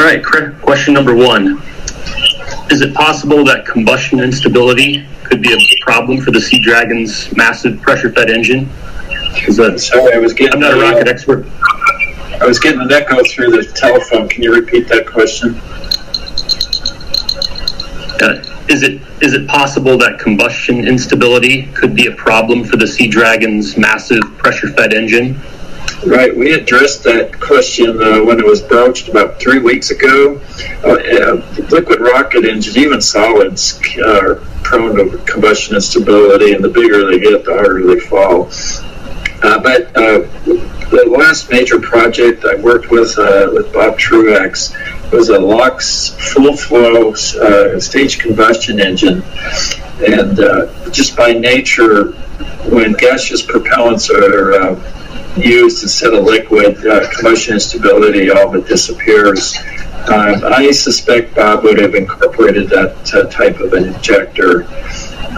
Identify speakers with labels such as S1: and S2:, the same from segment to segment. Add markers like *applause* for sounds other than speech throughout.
S1: All right. Question number one. Is it possible that combustion instability could be a problem for the Sea Dragon's massive pressure fed engine? That,
S2: Sorry, I was getting.
S1: I'm not a rocket expert.
S2: I was getting an echo through the telephone. Can you repeat that question?
S1: Uh, is it is it possible that combustion instability could be a problem for the Sea Dragon's massive pressure fed engine?
S2: Right, we addressed that question uh, when it was broached about three weeks ago. Uh, uh, liquid rocket engines, even solids, are prone to combustion instability, and the bigger they get, the harder they fall. Uh, but uh, the last major project I worked with uh, with Bob Truax was a LOX full flow stage combustion engine, and just by nature, when gaseous propellants are used instead of liquid, uh, combustion instability all but disappears. Um, I suspect Bob would have incorporated that uh, type of an injector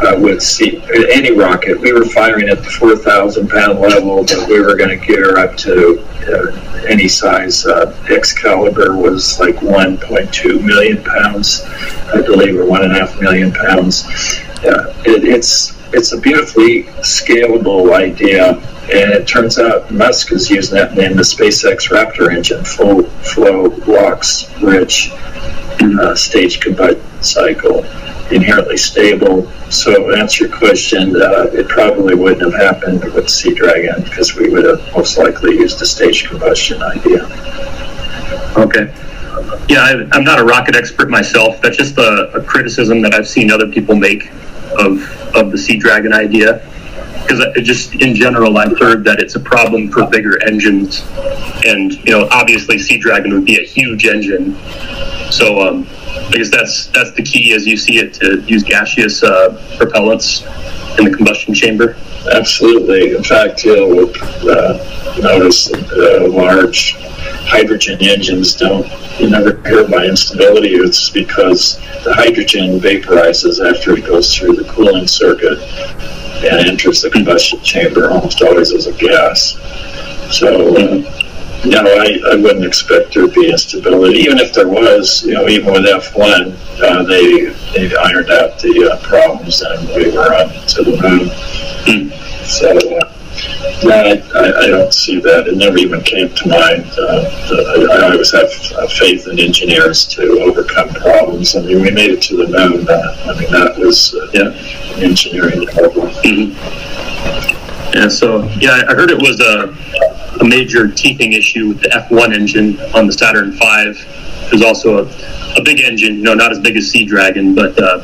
S2: uh, with C- any rocket. We were firing at the 4,000 pound level, but we were going to gear up to uh, any size. Uh, Excalibur was like 1.2 million pounds, I believe, or one and a half million pounds. Uh, it, it's it's a beautifully scalable idea, and it turns out Musk is using that in the SpaceX Raptor engine, full flow, LOX rich uh, stage combustion cycle, inherently stable. So, answer your question, uh, it probably wouldn't have happened with Sea Dragon because we would have most likely used a stage combustion idea.
S1: Okay. Yeah, I'm not a rocket expert myself. That's just a, a criticism that I've seen other people make of of the Sea Dragon idea. Because just in general, I've heard that it's a problem for bigger engines, and you know, obviously, Sea Dragon would be a huge engine. So um, I guess that's that's the key, as you see it, to use gaseous uh, propellants in the combustion chamber.
S2: Absolutely. In fact, you'll uh, notice that uh, large hydrogen engines don't, you never hear by instability. It's because the hydrogen vaporizes after it goes through the cooling circuit and enters the combustion chamber almost always as a gas. So, uh, no, I, I wouldn't expect there to be instability. Even if there was, you know, even with F1, uh, they, they ironed out the uh, problems and we were on to the moon. So, uh, no, I, I, I don't see that. It never even came to mind. Uh, the, I always have uh, faith in engineers to overcome problems. I mean, we made it to the moon. Uh, I mean, that was uh,
S1: Yeah.
S2: an engineering problem.
S1: Yeah, so yeah, I heard it was a, a major teething issue with the F1 engine on the Saturn V. There's also a, a big engine, you know, not as big as Sea Dragon, but uh,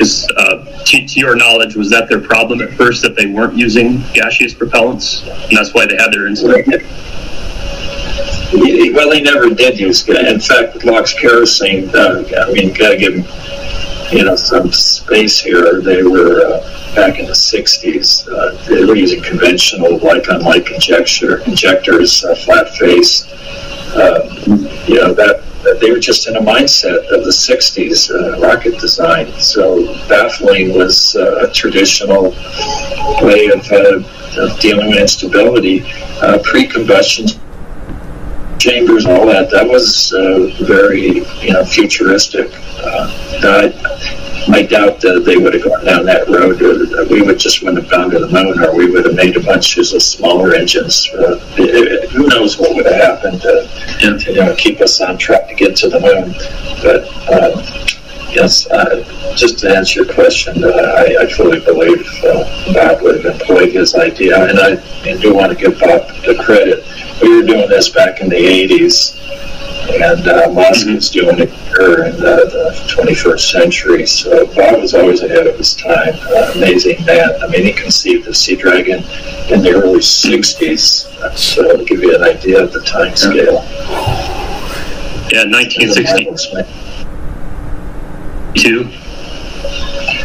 S1: is uh, to, to your knowledge, was that their problem at first that they weren't using gaseous propellants, and that's why they had their incident?
S2: Well, they never did use. In fact, LOX kerosene, uh, I mean, got to give them, you know, some space here. They were uh, back in the '60s. Uh, they were using conventional like-on-like injector injectors, uh, flat face. Uh, you know that, that they were just in a mindset of the '60s uh, rocket design. So baffling was uh, a traditional way of, of dealing with instability. Pre-combustion chambers and all that. That was uh, very, you know, futuristic. Uh, I, I doubt that they would have gone down that road. Uh, we would just wouldn't have gone to the moon, or we would have made a bunch of smaller engines. Uh, it, it, who knows what would have happened to, to you know, keep us on track to get to the moon? But um, Yes, uh, just to answer your question, uh, I, I, truly believe uh, Bob would have employed his idea, and I, do want to give Bob the credit. We were doing this back in the 80s, and uh, Musk's mm-hmm. doing it here in the, the, 21st century. So Bob was always ahead of his time. Uh, amazing man. I mean, he conceived the Sea Dragon in the early 60s, so to give you an idea of the time scale.
S1: Yeah,
S2: 1960 two.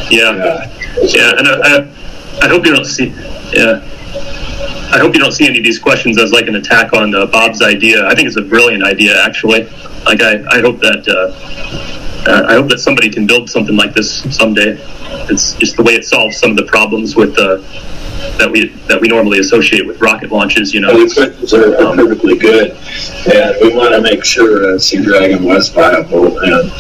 S1: Yeah,
S2: yeah,
S1: and I, I, I hope you don't see. Yeah. I hope you don't see any of these questions as like an attack on uh, Bob's idea. I think it's a brilliant idea, actually. Like I, I hope that uh, uh I hope that somebody can build something like this someday. It's just the way it solves some of the problems with uh, that we that we normally associate with rocket launches. You know,
S2: these questions are, perfectly good, and we want to make sure uh, Sea Dragon was viable and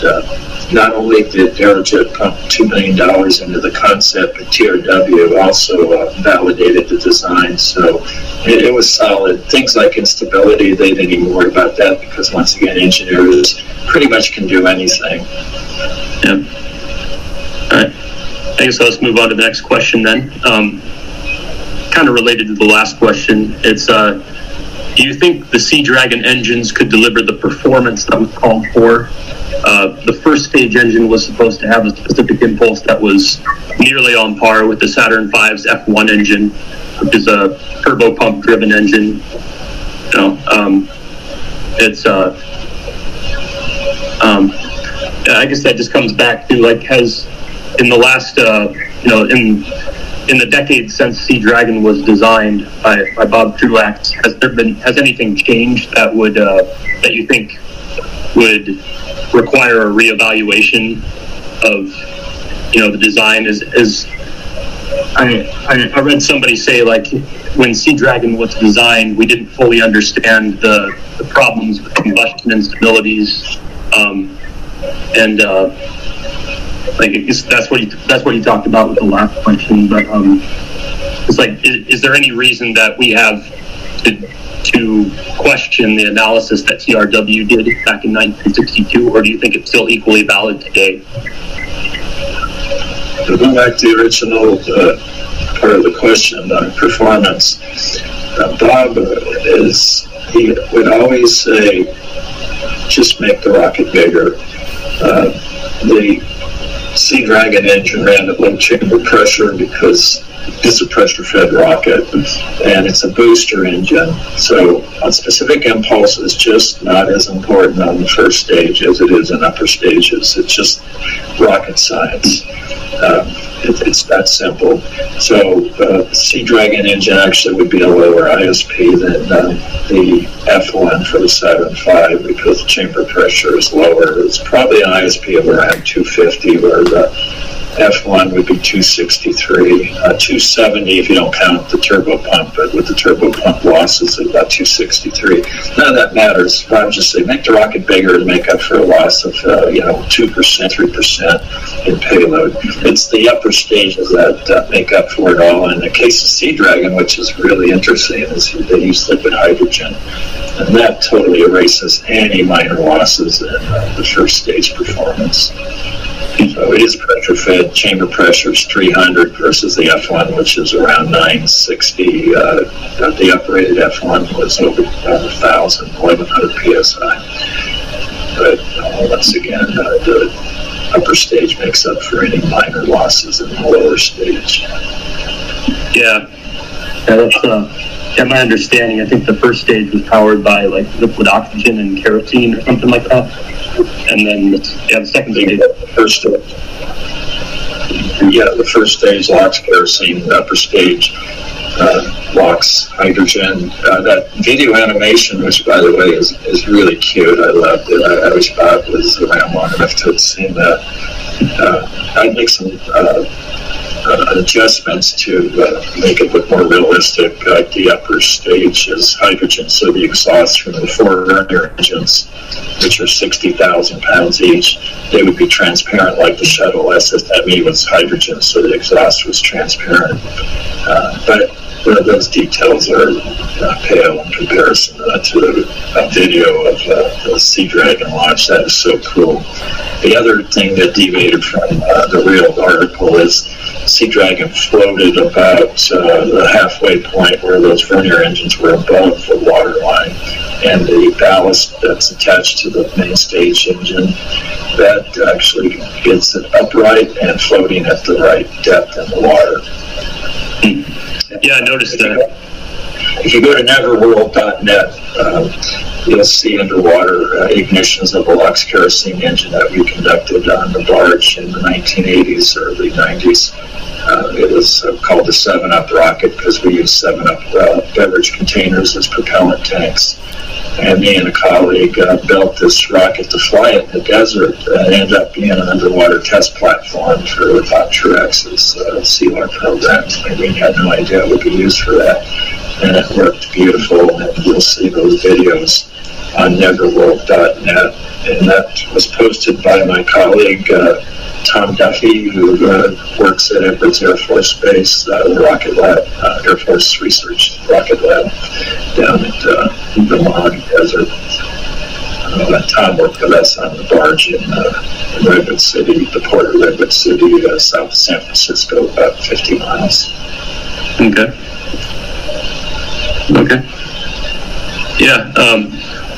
S2: not only did Aerojet pump two million dollars into the concept, but TRW also uh, validated the design, so it, it was solid. Things like instability, they didn't even worry about that because once again, engineers pretty much can do anything.
S1: Yeah. All right. I guess let's move on to the next question then. Um, kind of related to the last question. It's uh, do you think the Sea Dragon engines could deliver the performance that was called for? Uh, the first stage engine was supposed to have a specific impulse that was nearly on par with the Saturn V's F1 engine, which is a turbo pump driven engine. You know, um, it's uh, um, I guess that just comes back to like has in the last uh, you know in in the decades since Sea Dragon was designed by, by Bob Truax, has there been has anything changed that would uh, that you think would require a reevaluation of you know the design? Is is I, I, I read somebody say like when Sea Dragon was designed, we didn't fully understand the, the problems with combustion instabilities, um, and uh, like that's what you that's what you talked about with the last question. But um, it's like, is, is there any reason that we have to to question the analysis that TRW did back in 1962, or do you think it's still equally valid today?
S2: To go back to the original uh, part of the question on performance, uh, Bob is he would always say, just make the rocket bigger. Uh, the Sea Dragon engine ran at low chamber pressure because it's a pressure fed rocket and it's a booster engine. So a specific impulse is just not as important on the first stage as it is in upper stages. It's just rocket science. Um, it, it's that simple. So uh, Sea Dragon engine actually would be a lower ISP than uh, the F1 for the Saturn V because the chamber pressure is lower. It's probably an ISP of around 250 where the F1 would be 263, uh, 270 if you don't count the turbo pump, but with the turbo pump losses, it's about 263. None of that matters. I would just say make the rocket bigger to make up for a loss of, uh, you know, 2%, 3% in payload. It's the upper stages that uh, make up for it all. In the case of Sea Dragon, which is really interesting, is they use liquid hydrogen. And that totally erases any minor losses in uh, the first stage performance. So it is pressure fed. Chamber pressure is 300 versus the F1, which is around 960. Uh, the uprated F1 was over 1,000, 1,100 psi. But uh, once again, uh, the upper stage makes up for any minor losses in the lower stage.
S1: Yeah, yeah that's uh, yeah, my understanding, I think the first stage was powered by like liquid oxygen and kerosene or something like that. And then, yeah, the second stage.
S2: First stage. Yeah, the first stage LOX kerosene, the upper stage uh, LOX hydrogen. Uh, that video animation, which by the way is, is really cute, I loved it. I, I wish Bob was around long enough to have seen that. Uh, I'd make some uh, uh, adjustments to uh, make it look more realistic. Uh, the upper stage is hydrogen, so the exhaust from the Forerunner engines, which are 60,000 pounds each, they would be transparent like the shuttle SSME was hydrogen, so the exhaust was transparent. Uh, those details are uh, pale in comparison uh, to a video of uh, the Sea Dragon launch. That is so cool. The other thing that deviated from uh, the real article is Sea Dragon floated about uh, the halfway point where those vernier engines were above the waterline, and the ballast that's attached to the main stage engine that actually gets it upright and floating at the right depth in the water.
S1: Yeah, I noticed that.
S2: if you go to neverworld.net, um, you'll see underwater uh, ignitions of a LOX kerosene engine that we conducted on the barge in the 1980s, early 90s. Uh, it was called the 7-Up rocket because we used 7-Up uh, beverage containers as propellant tanks. And me and a colleague uh, built this rocket to fly it in the desert and ended up being an underwater test platform for Truax's uh, SEALAR program. And we had no idea it would be used for that. And it worked beautiful, and you'll see those videos on neverworld.net. And that was posted by my colleague, uh, Tom Duffy, who uh, works at Edwards Air Force Base, uh, Rocket Lab, uh, Air Force Research Rocket Lab down at uh, the Mojave Desert. Uh, Tom worked with us on the barge in, uh, in Redwood City, the port of Redwood City, uh, south of San Francisco, about 50 miles.
S1: Okay. Okay. Yeah. Um,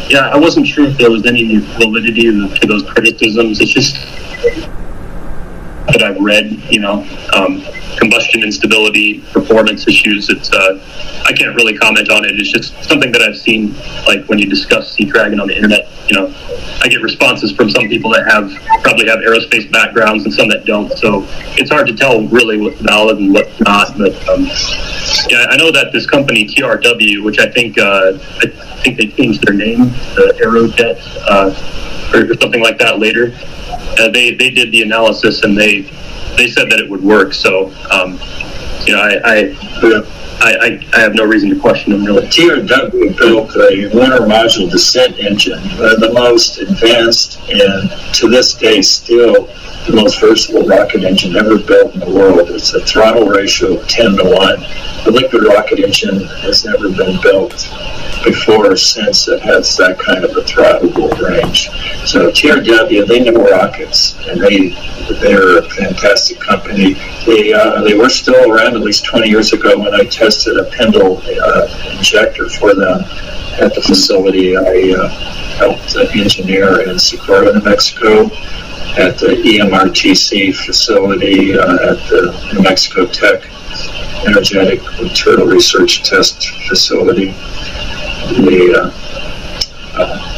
S1: yeah, I wasn't sure if there was any validity to those criticisms. It's just that I've read, you know, um, combustion instability, performance issues. It's uh, I can't really comment on it. It's just something that I've seen, like when you discuss Sea Dragon on the internet. You know, I get responses from some people that have probably have aerospace backgrounds and some that don't. So it's hard to tell really what's valid and what's not. But um, yeah, I know that this company TRW, which I think uh, I think they changed their name, the Aerojet, uh, or something like that later. Uh, they they did the analysis and they they said that it would work. So um, you know, I I, I I, have no reason to question them really.
S2: TRW built a lunar module descent engine, uh, the most advanced and to this day still the most versatile rocket engine ever built in the world. It's a throttle ratio of 10 to 1. The liquid rocket engine has never been built before or since it has that kind of a throttleable range. So TRW, they know rockets, and they they're a fantastic company. They uh, they were still around at least 20 years ago when I tested a pintle uh, injector for them at the facility I uh, helped engineer in Socorro, New Mexico at the EMRTC facility uh, at the New Mexico Tech Energetic Material Research Test Facility. The uh, uh,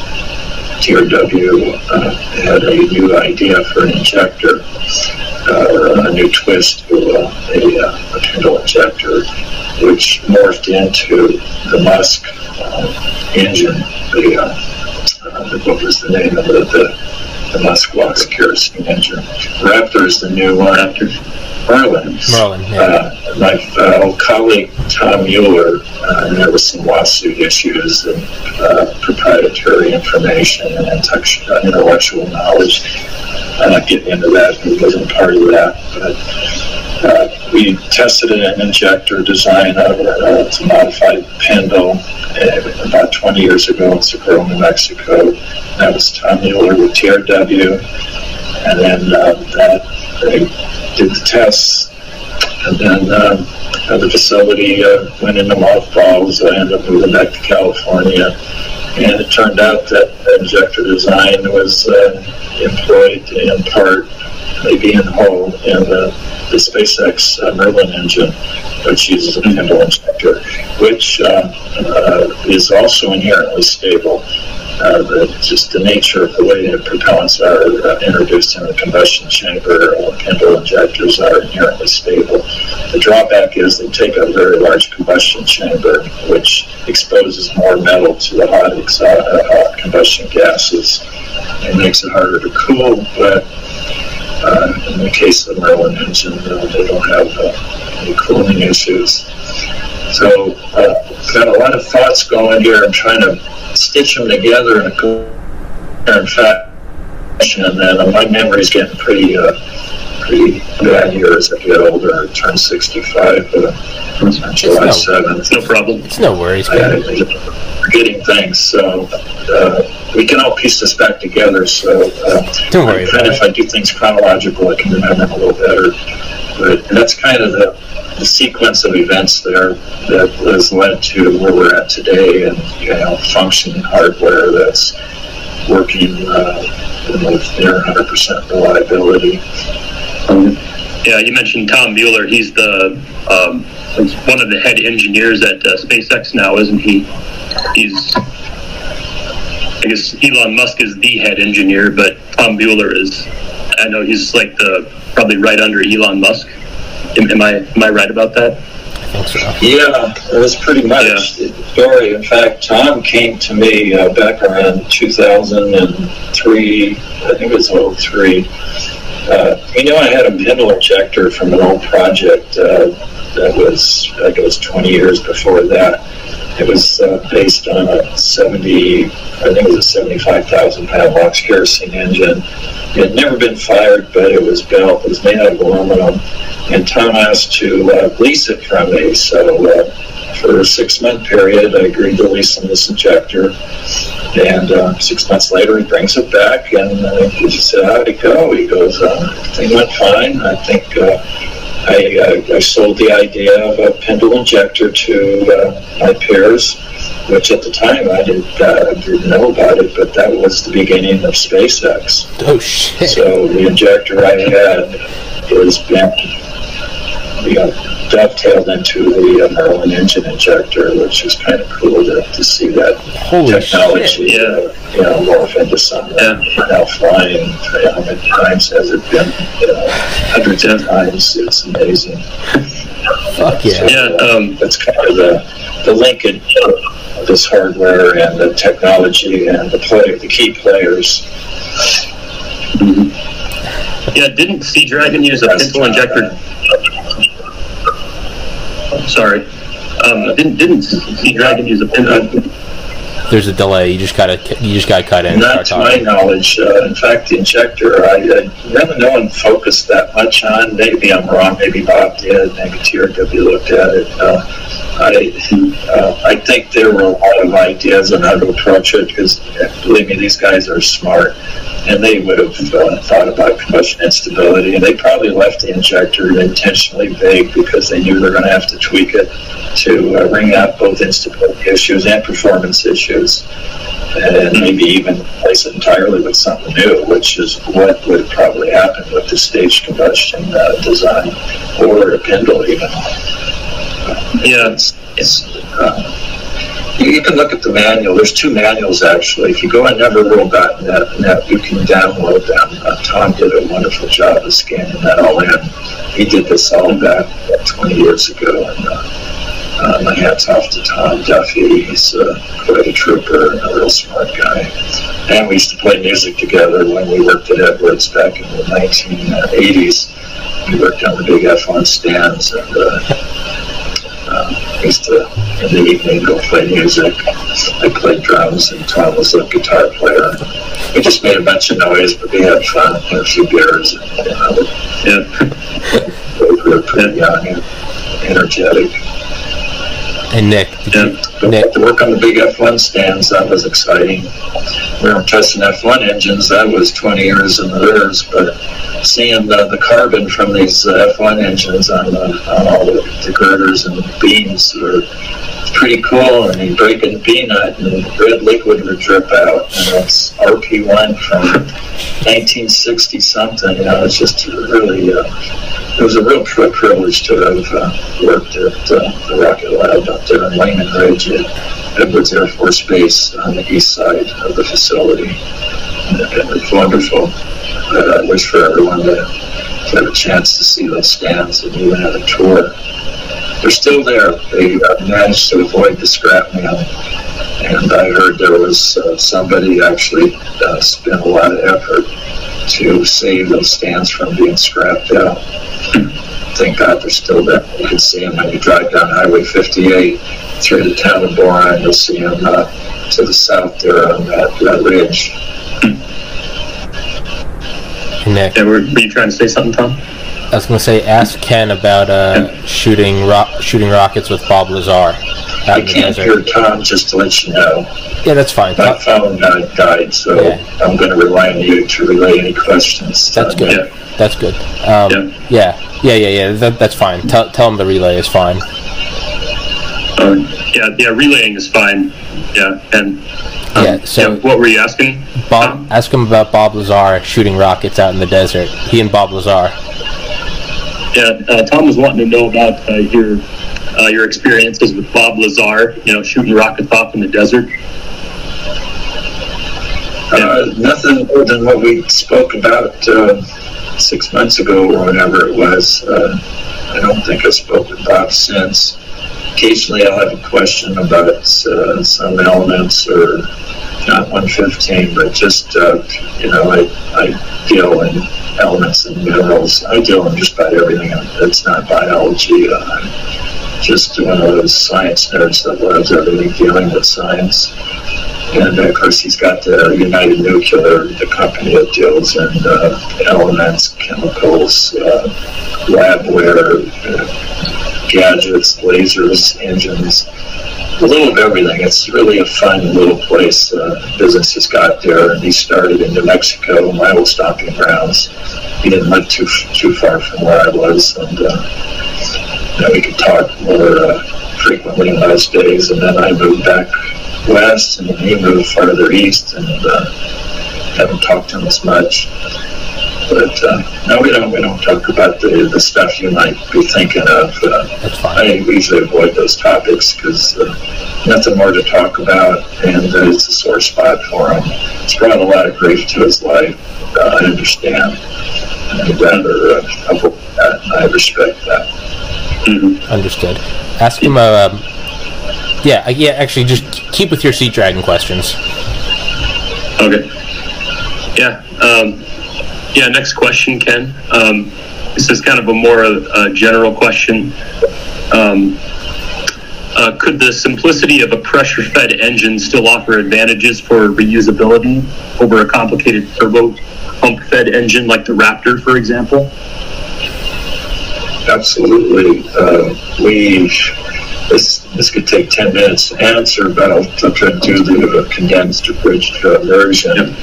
S2: TRW uh, had a new idea for an injector, uh, a new twist to uh, a, a pintle injector, which morphed into the Musk engine. The, what was the name of it? The, the Musquash kerosene engine. Raptor is the new one. Raptor. Merlin.
S3: Merlin, yeah. Uh,
S2: my uh, old colleague Tom Mueller, uh, there was some lawsuit issues and uh, proprietary information and uh, intellectual knowledge. I'm not getting into that. He wasn't part of that. But uh, we tested an injector design of uh, a modified pintle uh, about 20 years ago in Socorro, New Mexico. That was Tom Mueller with TRW. And then uh, that, they did the tests. And then um, the facility uh, went into mothballs. I ended up moving back to California. And it turned out that injector design was uh, employed in part, maybe in whole, in the, the SpaceX uh, Merlin engine, which uses a pintle injector, which uh, uh, is also inherently stable. Uh, the, just the nature of the way the propellants are uh, introduced in the combustion chamber, uh, pintle injectors are inherently stable. The drawback is they take a very large combustion chamber, which exposes more metal to the hot, uh, hot combustion gases. It makes it harder to cool, but uh, in the case of the Merlin engine, uh, they don't have uh, any cooling issues. So uh, got a lot of thoughts going here. I'm trying to stitch them together in a coherent fashion, and then my memory's getting pretty uh, pretty bad here as I get older. I turn 65 uh, on July no, 7th.
S1: No problem.
S3: It's no worries.
S2: I, I, forgetting things, so uh, we can all piece this back together. So uh,
S3: don't worry.
S2: Kind if I do things chronological, I can remember them a little better. But that's kind of the the sequence of events there that has led to where we're at today and you know functioning hardware that's working uh, with near 100% reliability.
S1: Um, yeah, you mentioned Tom Mueller. He's the um, is one of the head engineers at uh, SpaceX now, isn't he? He's, I guess Elon Musk is the head engineer, but Tom Mueller is. I know he's like the probably right under Elon Musk. Am, am I am I right about that?
S3: I think so.
S2: Yeah, it was pretty much the story. In fact, Tom came to me uh, back around 2003, I think it was 03. Uh, he knew I had a pintle injector from an old project uh, that was, I think it was 20 years before that. It was uh, based on a 70, I think it was a 75,000 pound LOX kerosene engine. It had never been fired, but it was built. It was made out of aluminum. And Tom asked to uh, lease it from me. So uh, for a six month period, I agreed to lease him this injector. And uh, six months later, he brings it back, and uh, he said, "How'd it go?" He goes, uh, "Everything went fine. I think uh, I, I, I sold the idea of a pintle injector to uh, my peers, which at the time I did, uh, didn't know about it, but that was the beginning of SpaceX.
S3: Oh shit!
S2: So the injector I had is been you know, dovetailed into the uh, Merlin engine injector, which is kind of cool to, to see that
S3: Holy
S2: technology
S3: shit!
S1: Yeah.
S2: uh, you know, morph into something
S1: Yeah.
S2: now flying. How many times has it been? You know, hundreds of times. It's amazing.
S3: Fuck yeah!
S1: Yeah. Um,
S2: That's kind of the, the linkage of this hardware and the technology and the play, the key players.
S1: yeah. Didn't Sea Dragon use a pintle injector? Sorry. Um, didn't didn't Sea Dragon use a pintle?
S3: There's a delay. You just gotta you just gotta cut in.
S2: Not to my knowledge. Uh, in fact, the injector, I, I haven't no one focused that much on. Maybe I'm wrong. Maybe Bob did. Maybe TRW looked at it. Uh, I, uh, I think there were a lot of ideas on how to approach it because, believe me, these guys are smart. And they would have uh, thought about combustion instability. And they probably left the injector intentionally vague because they knew they're going to have to tweak it to uh, bring out both instability issues and performance issues and maybe even replace it entirely with something new, which is what would probably happen with the staged combustion uh, design or a pintle even.
S1: Yeah.
S2: It's, it's, uh, you, you can look at the manual. There's two manuals actually. If you go on neverworld.net, you can download them. Uh, Tom did a wonderful job of scanning that all in. He did this all back uh, 20 years ago. And, uh, uh, my hat's off to Tom Duffy. He's uh, quite a trooper and a real smart guy. And we used to play music together when we worked at Edwards back in the 1980s. We worked on the big F1 stands and uh, uh, used to, in the evening, go play music. I played drums and Tom was a guitar player. We just made a bunch of noise, but we had fun, had a few beers. And, you know,
S1: Yeah.
S2: we were pretty young and energetic.
S3: And Nick, you,
S1: Yeah.
S2: But
S3: Nick,
S2: to work on the big F1 stands, that was exciting. We were testing F1 engines, that was 20 years in the rears, but seeing uh, the carbon from these uh, F1 engines on, the, on all the, the girders and beams were pretty cool. And you break a peanut and red liquid would drip out. And it's RP1 from 1960 something. You know, it's just really, uh, it was a real pri- privilege to have uh, worked at uh, the Rocket Lab up there in Leuhman Ridge at Edwards Air Force Base on the east side of the facility. And it was wonderful. I wish for everyone to get a chance to see those stands and even have a tour. They're still there. They uh, managed to avoid the scrap meal. And I heard there was uh, somebody actually uh, spent a lot of effort to save those stands from being scrapped out. Thank God they're still there. You can see them when you drive down Highway 58 through the town of Boron. You'll see them uh, to the south there on that, that ridge.
S3: Nick,
S1: Yeah. Were, were you trying to say something, Tom?
S3: I was gonna say, ask Ken about uh, shooting ro- shooting rockets with Bob Lazar out
S2: I
S3: in the
S2: can't hear Tom, just to let you know.
S3: Yeah, that's fine.
S2: My
S3: Ta-
S2: phone uh, died, so
S3: Yeah.
S2: I'm going to rely on you to relay any questions.
S3: That's
S2: Uh,
S3: good. That's good. Um, yeah, yeah, yeah, yeah. That, that's fine. Tell, tell him the relay is fine.
S1: Um, yeah. Yeah. Relaying is fine. Yeah. And um,
S3: Yeah, so-
S1: yeah, what were you asking?
S3: Bob, ask him about Bob Lazar shooting rockets out in the desert. He and Bob Lazar.
S1: Yeah, uh, Tom was wanting to know about uh, your uh, your experiences with Bob Lazar, you know, shooting rockets off in the desert.
S2: Uh, nothing more than what we spoke about uh, six months ago or whatever it was. Uh, I don't think I spoke with Bob since. Occasionally I'll have a question about uh, some elements or not 115, but just, uh, you know, I, I deal in elements and minerals. I deal in just about everything that's not biology. Uh, I'm just one of those science nerds that loves everything dealing with science. And of course, he's got the United Nuclear, the company that deals in uh, elements, chemicals, uh, labware, uh, gadgets, lasers, engines, a little of everything. It's really a fun little place. Uh, business has got there, and he started in New Mexico, my old stomping grounds. He didn't live too too far from where I was, and uh, we could talk more uh, frequently in those days. And then I moved back west, and he moved farther east, and uh, haven't talked to him as much. But uh, no, we don't. We don't talk about the, the stuff you might be thinking of. Uh,
S3: That's fine.
S2: I usually avoid those topics because uh, nothing more to talk about, and uh, it's a sore spot for him. It's brought a lot of grief to his life. Uh, I understand. I'd rather uh, that, and I respect that.
S1: Mm-hmm.
S3: Understood. Ask him. Uh, um, yeah, yeah. Actually, just keep with your sea dragon questions.
S1: Okay. Yeah. Um, yeah. Next question, Ken. Um, this is kind of a more uh, general question. Um, uh, could the simplicity of a pressure-fed engine still offer advantages for reusability over a complicated turbo pump-fed engine like the Raptor, for example?
S2: Absolutely. Uh, we this this could take ten minutes to answer, but I'll, try to do the condensed abridged uh, version.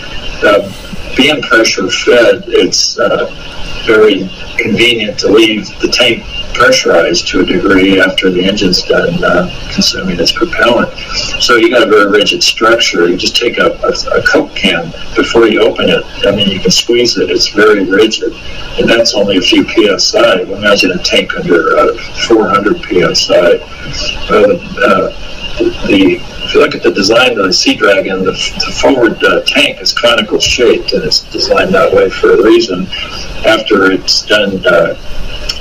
S2: Uh, being pressure fed, it's uh, very convenient to leave the tank pressurized to a degree after the engine's done uh, consuming its propellant. So you got a very rigid structure. You just take a, a, a Coke can before you open it. I mean, you can squeeze it. It's very rigid, and that's only a few psi. Imagine a tank under uh, 400 psi. Uh, the if you look at the design of the Sea Dragon, the, the forward uh, tank is conical shaped, and it's designed that way for a reason. After it's done uh,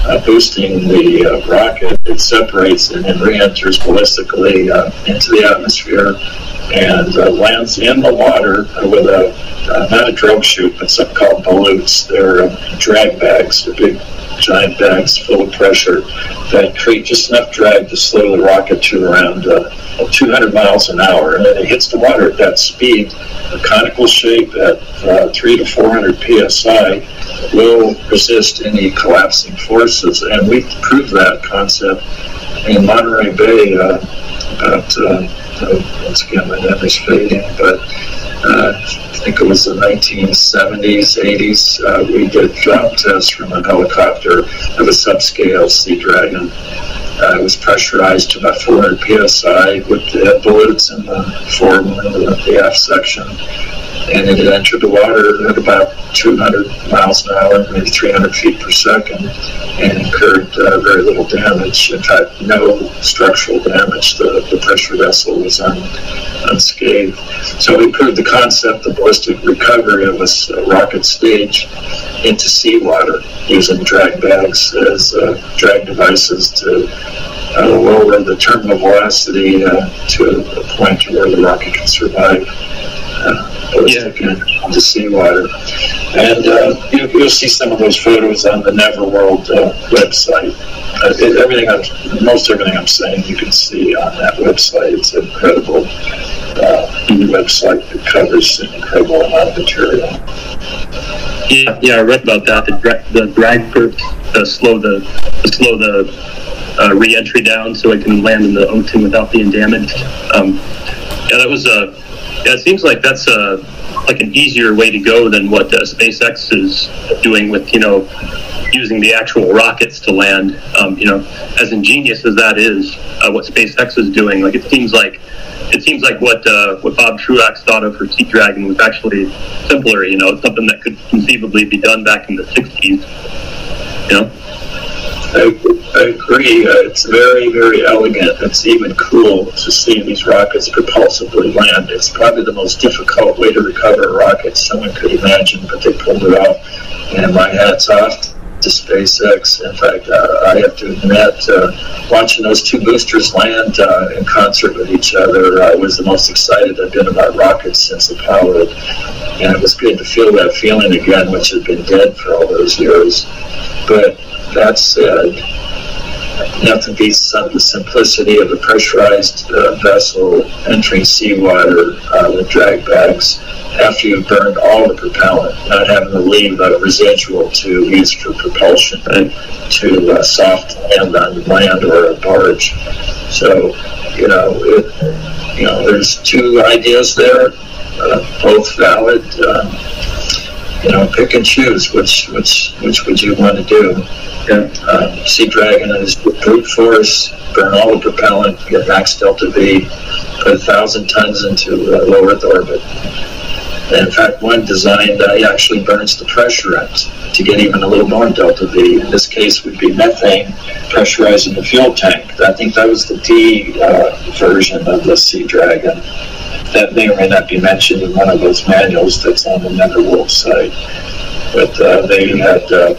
S2: uh, boosting the uh, rocket, it separates and then re-enters ballistically uh, into the atmosphere and uh, lands in the water with a not a drogue chute, but something called ballutes. They're drag bags, they're big giant bags full of pressure that create just enough drag to slow the rocket to around uh, 200 miles an hour. And then it hits the water at that speed. A conical shape at uh, 3 to 400 psi will resist any collapsing forces. And we proved that concept in Monterey Bay uh, about, uh, once again, my memory's fading, but uh, I think it was the 1970s, 80s. Uh, we did drop tests from a helicopter of a subscale Sea Dragon. Uh, it was pressurized to about 400 psi with uh, ballutes in the form of the aft section and it entered the water at about 200 miles an hour, maybe 300 feet per second, and incurred uh, very little damage. In fact, no structural damage. The, the pressure vessel was un, unscathed. So we proved the concept of ballistic recovery of a rocket stage into seawater using drag bags as uh, drag devices to uh, lower the terminal velocity uh, to a point where the rocket can survive. Uh, yeah. into seawater. And uh, you, will see some of those photos on the Neverworld uh, website. Uh, everything, I'm, most everything I'm saying, you can see on that website. It's incredible mm-hmm. website that covers an incredible amount of material.
S1: Yeah, yeah, I read about that. The, the drag curve to slow the slow the uh, re-entry down so it can land in the ocean without being damaged. Um, yeah, that was a yeah, it seems like that's a like an easier way to go than what uh, SpaceX is doing with you know using the actual rockets to land. Um, you know, as ingenious as that is, uh, what SpaceX is doing, like it seems like it seems like what uh, what Bob Truax thought of for Sea Dragon was actually simpler. You know, something that could conceivably be done back in the '60s. You know.
S2: I agree. Uh, it's very, very elegant. It's even cool to see these rockets propulsively land. It's probably the most difficult way to recover a rocket someone could imagine, but they pulled it off. And my hat's off to SpaceX. In fact, uh, I have to admit, uh, watching those two boosters land uh, in concert with each other uh, was the most excited I've been about rockets since Apollo. And it was good to feel that feeling again, which had been dead for all those years. But that said, nothing beats the simplicity of a pressurized uh, vessel entering seawater uh, with drag bags after you've burned all the propellant, not having to leave a residual to use for propulsion to uh, soft land on land or a barge. So, you know, it, you know, there's two ideas there, uh, both valid. Uh, you know, pick and choose which which which would you want to do. Yeah. Uh, Sea Dragon is brute force, burn all the propellant, get max delta V, put a thousand tons into uh, low Earth orbit. In fact, one designed uh, actually burns the pressurant to get even a little more delta V. In this case, would be methane pressurizing the fuel tank. I think that was the D uh, version of the Sea Dragon that may or may not be mentioned in one of those manuals that's on the Neverworld site. But uh, they had uh,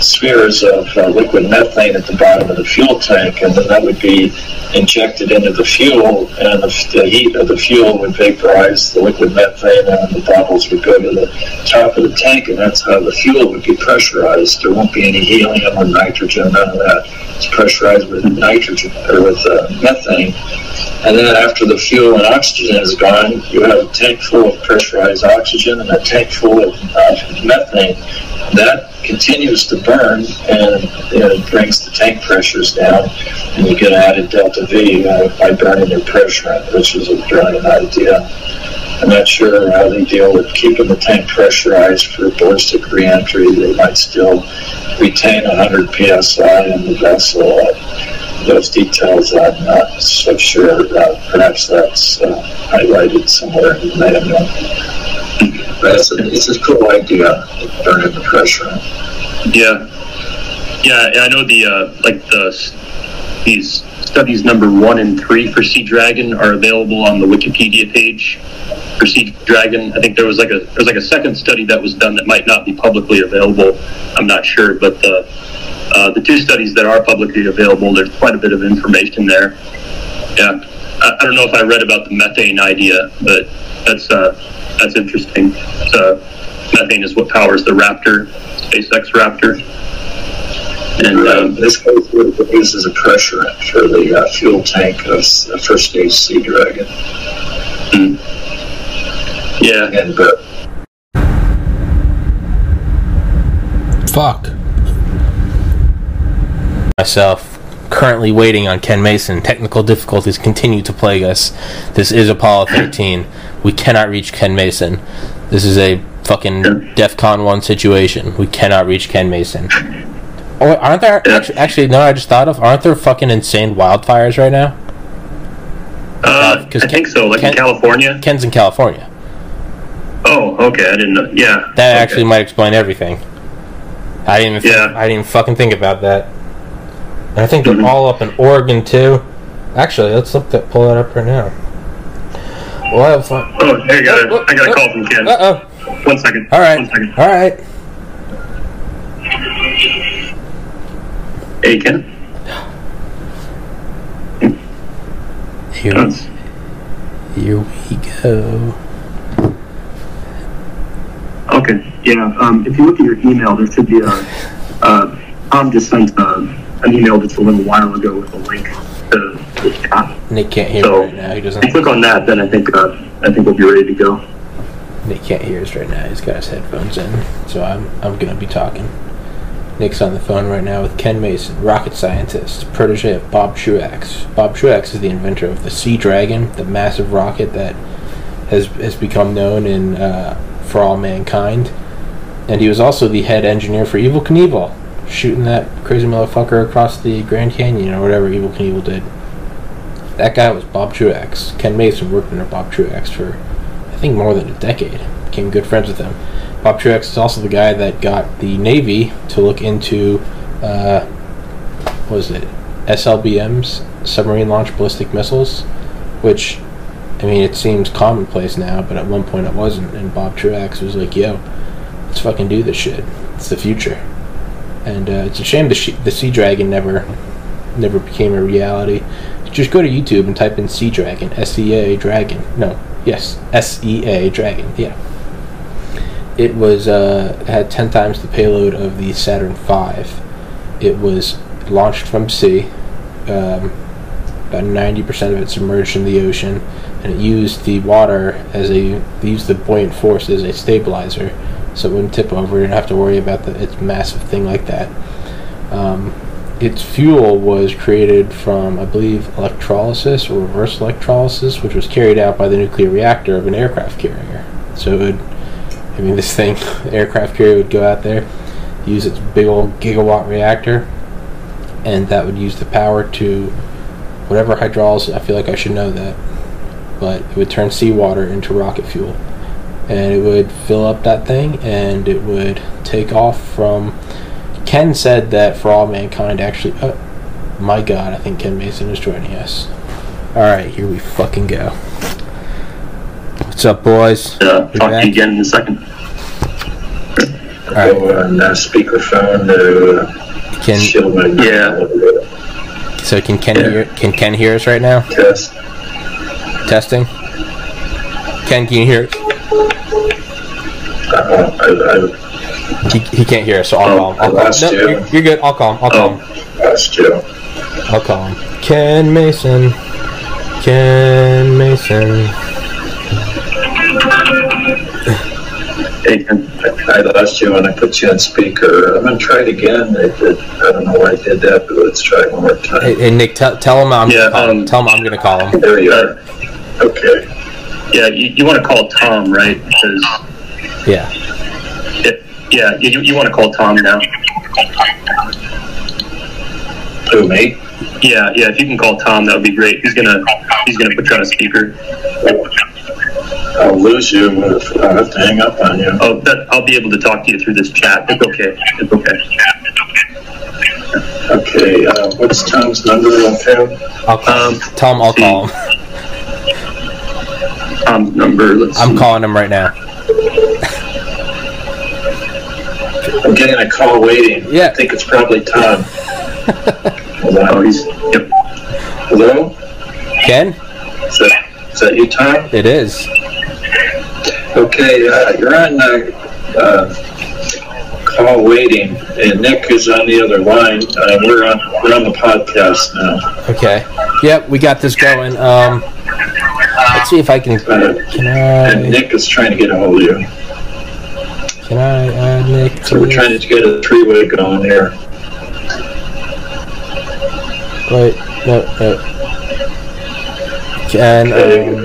S2: spheres of uh, liquid methane at the bottom of the fuel tank, and then that would be injected into the fuel, and the, the heat of the fuel would vaporize the liquid methane, and the bubbles would go to the top of the tank, and that's how the fuel would be pressurized. There won't be any helium or nitrogen, none of that. It's pressurized with nitrogen or with uh, methane and then after the fuel and oxygen is gone, you have a tank full of pressurized oxygen and a tank full of uh, methane. That continues to burn and it brings the tank pressures down, and you get added delta V uh, by burning your pressure, which is a brilliant idea. I'm not sure how they deal with keeping the tank pressurized for ballistic reentry. They might still retain 100 psi in the vessel those details, I'm not so sure. Uh, perhaps that's uh, highlighted somewhere in the manual. But it's a, cool idea, burning the pressure.
S1: Yeah, yeah. I know the uh, like the these studies number one and three for Sea Dragon are available on the Wikipedia page for Sea Dragon. I think there was like a there's like a second study that was done that might not be publicly available. I'm not sure, but the uh, the two studies that are publicly available, there's quite a bit of information there. Yeah, I, I don't know if I read about the methane idea, but that's uh, that's interesting. So methane is what powers the Raptor, SpaceX Raptor.
S2: And um, this case uses a pressure for the uh, fuel tank of uh, first stage Sea Dragon.
S1: Mm. Yeah.
S2: And but
S3: fuck myself currently waiting on Ken Mason. Technical difficulties continue to plague us. This is Apollo 13. We cannot reach Ken Mason. This is a fucking DEFCON 1 situation. We cannot reach Ken Mason. Oh, aren't there actually, actually? No, I just thought of. Aren't there fucking insane wildfires right now?
S1: Uh, I Ken, think so. Like Ken, in California.
S3: Ken's in California.
S1: Oh, okay. I didn't know. Yeah.
S3: That
S1: okay.
S3: actually might explain everything. I didn't. Even yeah. I didn't even fucking think about that. And I think they're mm-hmm. all up in Oregon too. Actually, let's look that pull that up right now.
S1: Well, I have fun. Oh, hey, I got oh, I got a oh, call from Ken. Uh oh. One second.
S3: All right.
S1: One second.
S3: All right.
S1: Hey, Ken.
S3: Here, here we go.
S1: Okay. Yeah. Um, if you look at your email, there should be a. Uh, Tom just sent a an email just a little while ago with a link to the chat.
S3: Nick can't hear so, right now. He doesn't.
S1: If you click on that, then I think uh, I think we'll be ready to go.
S3: Nick can't hear us right now. He's got his headphones in, so I'm I'm gonna be talking. Nick's on the phone right now with Ken Mason, rocket scientist, protege of Bob Truax. Bob Truax is the inventor of the Sea Dragon, the massive rocket that has has become known in uh, for all mankind. And he was also the head engineer for Evel Knievel, shooting that crazy motherfucker across the Grand Canyon or whatever Evel Knievel did. That guy was Bob Truax. Ken Mason worked under Bob Truax for, I think, more than a decade. Became good friends with him. Bob Truax is also the guy that got the Navy to look into uh, what was it SLBMs, submarine launched ballistic missiles, which I mean it seems commonplace now, but at one point it wasn't. And Bob Truax was like, "Yo, let's fucking do this shit. It's the future." And uh, it's a shame the the Sea Dragon never never became a reality. Just go to YouTube and type in Sea Dragon, S E A Dragon. No, yes, S E A Dragon. Yeah. It was uh, had ten times the payload of the Saturn V. It was launched from sea. Um, about ninety percent of it submerged in the ocean, and it used the water as a used the buoyant force as a stabilizer, so it wouldn't tip over. You didn't have to worry about the its massive thing like that. Um, its fuel was created from, I believe, electrolysis or reverse electrolysis, which was carried out by the nuclear reactor of an aircraft carrier. So it would, I mean, this thing, *laughs* aircraft carrier would go out there, use its big old gigawatt reactor, and that would use the power to whatever hydrolysis. I feel like I should know that, but it would turn seawater into rocket fuel, and it would fill up that thing, and it would take off from Ken said that for all mankind actually. Oh, my God, I think Ken Mason is joining us. All right, here we fucking go. What's up, boys?
S1: Uh, talk to you again in a second.
S3: All right,
S2: Go on uh, speakerphone to uh,
S3: Can
S2: shield my
S1: Yeah.
S3: so can Ken hear can Ken hear us right now?
S2: test.
S3: Testing. Ken, can you hear? us?
S2: Uh, I, I
S3: He, he can't hear us, so I'll call him. I'll call him. No,
S2: you.
S3: you're, you're good. I'll call him. I'll call him.
S2: lost you.
S3: I'll call him. Ken Mason. Ken Mason.
S1: Hey,
S2: I lost you when I put you on speaker. I'm gonna try it again. It, it, I don't know why I did that, but let's try it one more time.
S3: Hey, hey Nick, tell, tell him I'm
S1: Yeah,
S3: gonna call him.
S1: um,
S3: Tell him I'm gonna call him.
S2: There you are. Okay.
S1: Yeah, you, you want to call Tom, right? Because
S3: Yeah.
S1: it, yeah, you, you want to call Tom now.
S2: Who me?
S1: Yeah, yeah. If you can call Tom, that would be great. He's gonna he's gonna put you on a speaker.
S2: I'll lose you. if- I'll have to hang up on you.
S1: Oh, that, I'll be able to talk to you through this chat. It's okay. It's okay.
S2: Okay. Uh, what's Tom's number off him?
S3: I'll call
S1: Um,
S3: him. Tell him I'll
S1: see.
S3: call him.
S1: Tom's number. Let's
S3: I'm
S1: see.
S3: calling him right now.
S2: I'm getting a call waiting.
S3: Yeah.
S2: I think it's probably Tom. Hold
S1: Oh, he's yep.
S2: Hello?
S3: Ken?
S2: Is that, is that you, Tom?
S3: It is.
S2: Okay, uh, you're on uh, uh, call waiting, and Nick is on the other line. Uh, we're on we're on the podcast now.
S3: Okay. Yep, we got this going. Um, let's see if I can.
S2: Uh,
S3: Can
S2: and Nick is trying to get a hold of you.
S3: Can I add Nick?
S2: So we're trying to get a three-way going here.
S3: Wait, no, no. Can um,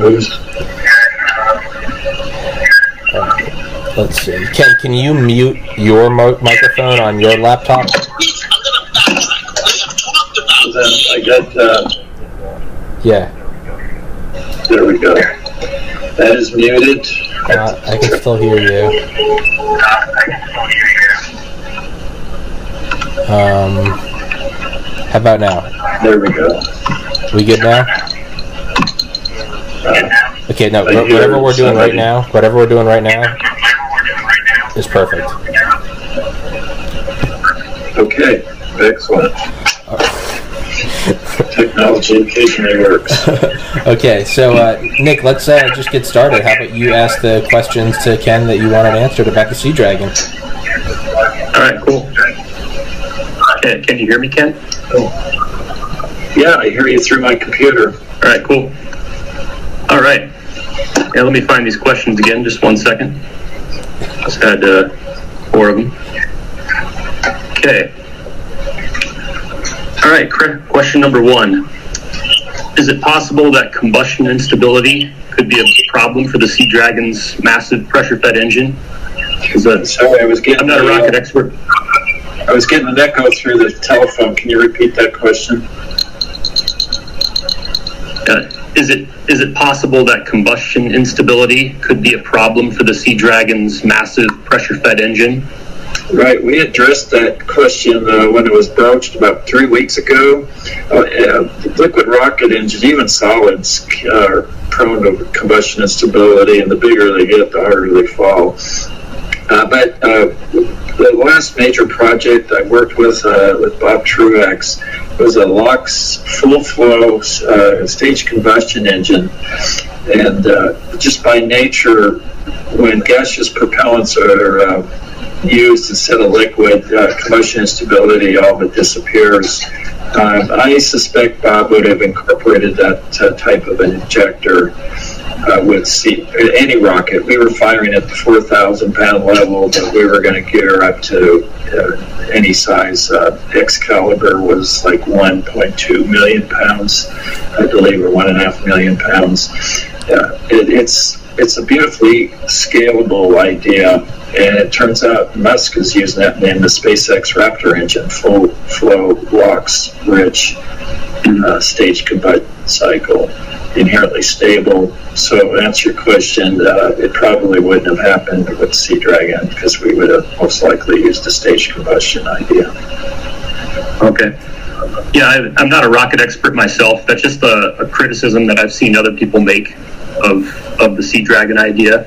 S3: let's see. Ken, can you mute your mo- microphone on your laptop?
S2: then I got uh,
S3: Yeah,
S2: there we go. That is muted.
S3: uh, I can still hear you. Um, how about now?
S2: There we go.
S3: We good now?
S2: Uh,
S3: Okay, no.
S2: I
S3: wha-
S2: hear
S3: Whatever we're doing right now, whatever we're doing right now, is perfect.
S2: okay, excellent. Technology occasionally works. *laughs*
S3: Okay, so uh, Nick, let's uh, just get started. How about you ask the questions to Ken that you wanted answered about the Sea Dragon?
S1: All right, cool. Can, can you hear me, Ken?
S2: Yeah, I hear you through my computer.
S1: All right, cool. All right. Yeah, let me find these questions again. Just one second. Just had uh, four of them. Okay. All right. Question number one: Is it possible that combustion instability could be a problem for the Sea Dragon's massive pressure-fed engine? 'Cause, uh,
S2: Sorry, I was getting.
S1: I'm not a
S2: the, uh,
S1: rocket expert.
S2: I was getting an echo through the telephone. Can you repeat that question?
S1: Uh, is it is it possible that combustion instability could be a problem for the Sea Dragon's massive pressure-fed engine?
S2: Right, we addressed that question uh, when it was broached about three weeks ago. Uh, uh, liquid rocket engines, even solids, are prone to combustion instability, and the bigger they get, the harder they fall. Uh, but uh, the last major project I worked with uh, with Bob Truax was a LOX full flow stage combustion engine, and just by nature, when gaseous propellants are used instead of liquid, uh, combustion instability all but disappears. Um, I suspect Bob would have incorporated that uh, type of an injector uh, with any rocket. We were firing at the 4,000 pound level, but we were going to gear up to uh, any size. Uh, Excalibur was like 1.2 million pounds, I believe, or one and a half million pounds. It, it's it's a beautifully scalable idea, and it turns out Musk is using that in the SpaceX Raptor engine, full flow, LOX, rich, uh, stage combustion cycle, inherently stable. So, to answer your question, uh, it probably wouldn't have happened with Sea Dragon because we would have most likely used a stage combustion idea.
S1: Okay. Yeah, I, am not a rocket expert myself. That's just a, a criticism that I've seen other people make of of the Sea Dragon idea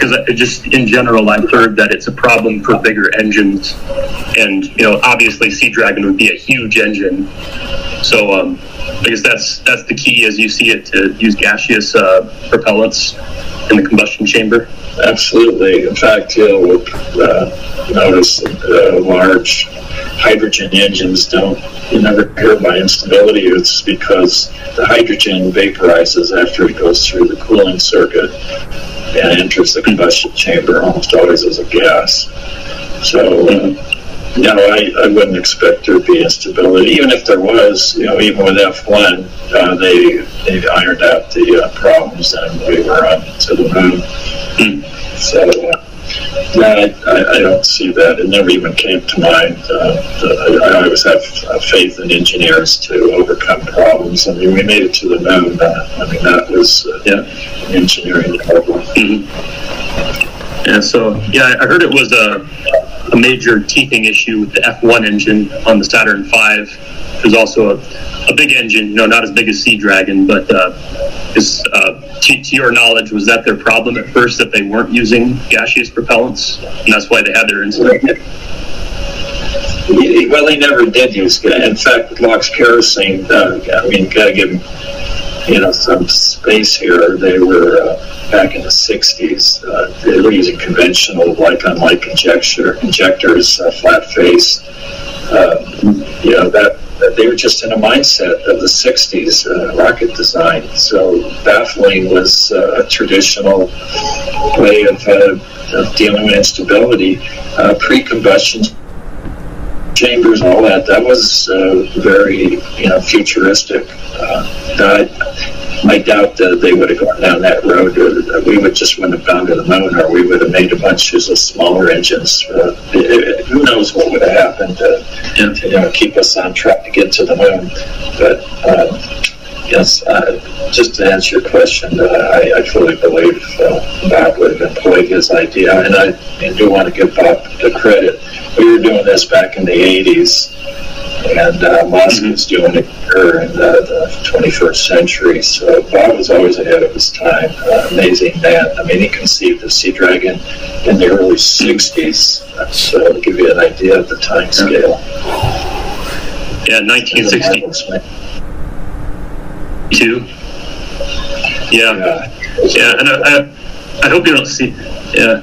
S1: because just in general, I've heard that it's a problem for bigger engines, and you know, obviously, Sea Dragon would be a huge engine. So um, I guess that's that's the key as you see it to use gaseous uh, propellants in the combustion chamber.
S2: Absolutely. In fact, you'll uh, notice that uh, large hydrogen engines don't you never hear by instability. It's because the hydrogen vaporizes after it goes through the cooling circuit and enters the combustion chamber almost always as a gas. So, uh, no, I, I wouldn't expect there to be instability. Even if there was, you know, even with F1, uh, they they ironed out the uh, problems and we were on to the moon. Mm. So, uh, no, I, I, don't see that. It never even came to mind. Uh, I, I, always have uh, faith in engineers to overcome problems. I mean, we made it to the moon. Uh, I mean, that was uh, yeah. engineering problem.
S1: Mm-hmm. Yeah, so, yeah, I heard it was a, a major teething issue with the F1 engine on the Saturn V. There's also a, a big engine, you know, not as big as Sea Dragon, but uh, is uh, to, to, your knowledge, was that their problem at first that they weren't using gaseous propellants, and that's why they had their incident?
S2: Well, they never did use. In fact, with LOX kerosene, uh, I mean, got to give them, you know, some space here. They were uh, back in the '60s. Uh, they were using conventional like-on-like injector injectors, uh, flat face. Uh, you know that they were just in a mindset of the 60s uh, rocket design. So baffling was uh, a traditional way of, of, dealing with instability. Pre-combustion chambers and all that, that was uh, very you know, futuristic. Uh, I doubt that they would have gone down that road. Or we would just wouldn't have gone to the moon, or we would have made a bunch of smaller engines. Uh, it, who knows what would have happened to, to, you know, keep us on track to get to the moon? But um, yes, uh, just to answer your question, uh, I, I, fully believe uh, Bob would have employed his idea, and I, I do want to give Bob the credit. We were doing this back in the '80s and uh, Musk mm-hmm. is doing it here in the, the, 21st century. So Bob was always ahead of his time. Uh, amazing man. I mean, he conceived of Sea Dragon in the early 60s. So to give you an idea of the time scale.
S1: Yeah, 1962. Yeah. yeah. Yeah, and I, I, I hope you don't see. Yeah.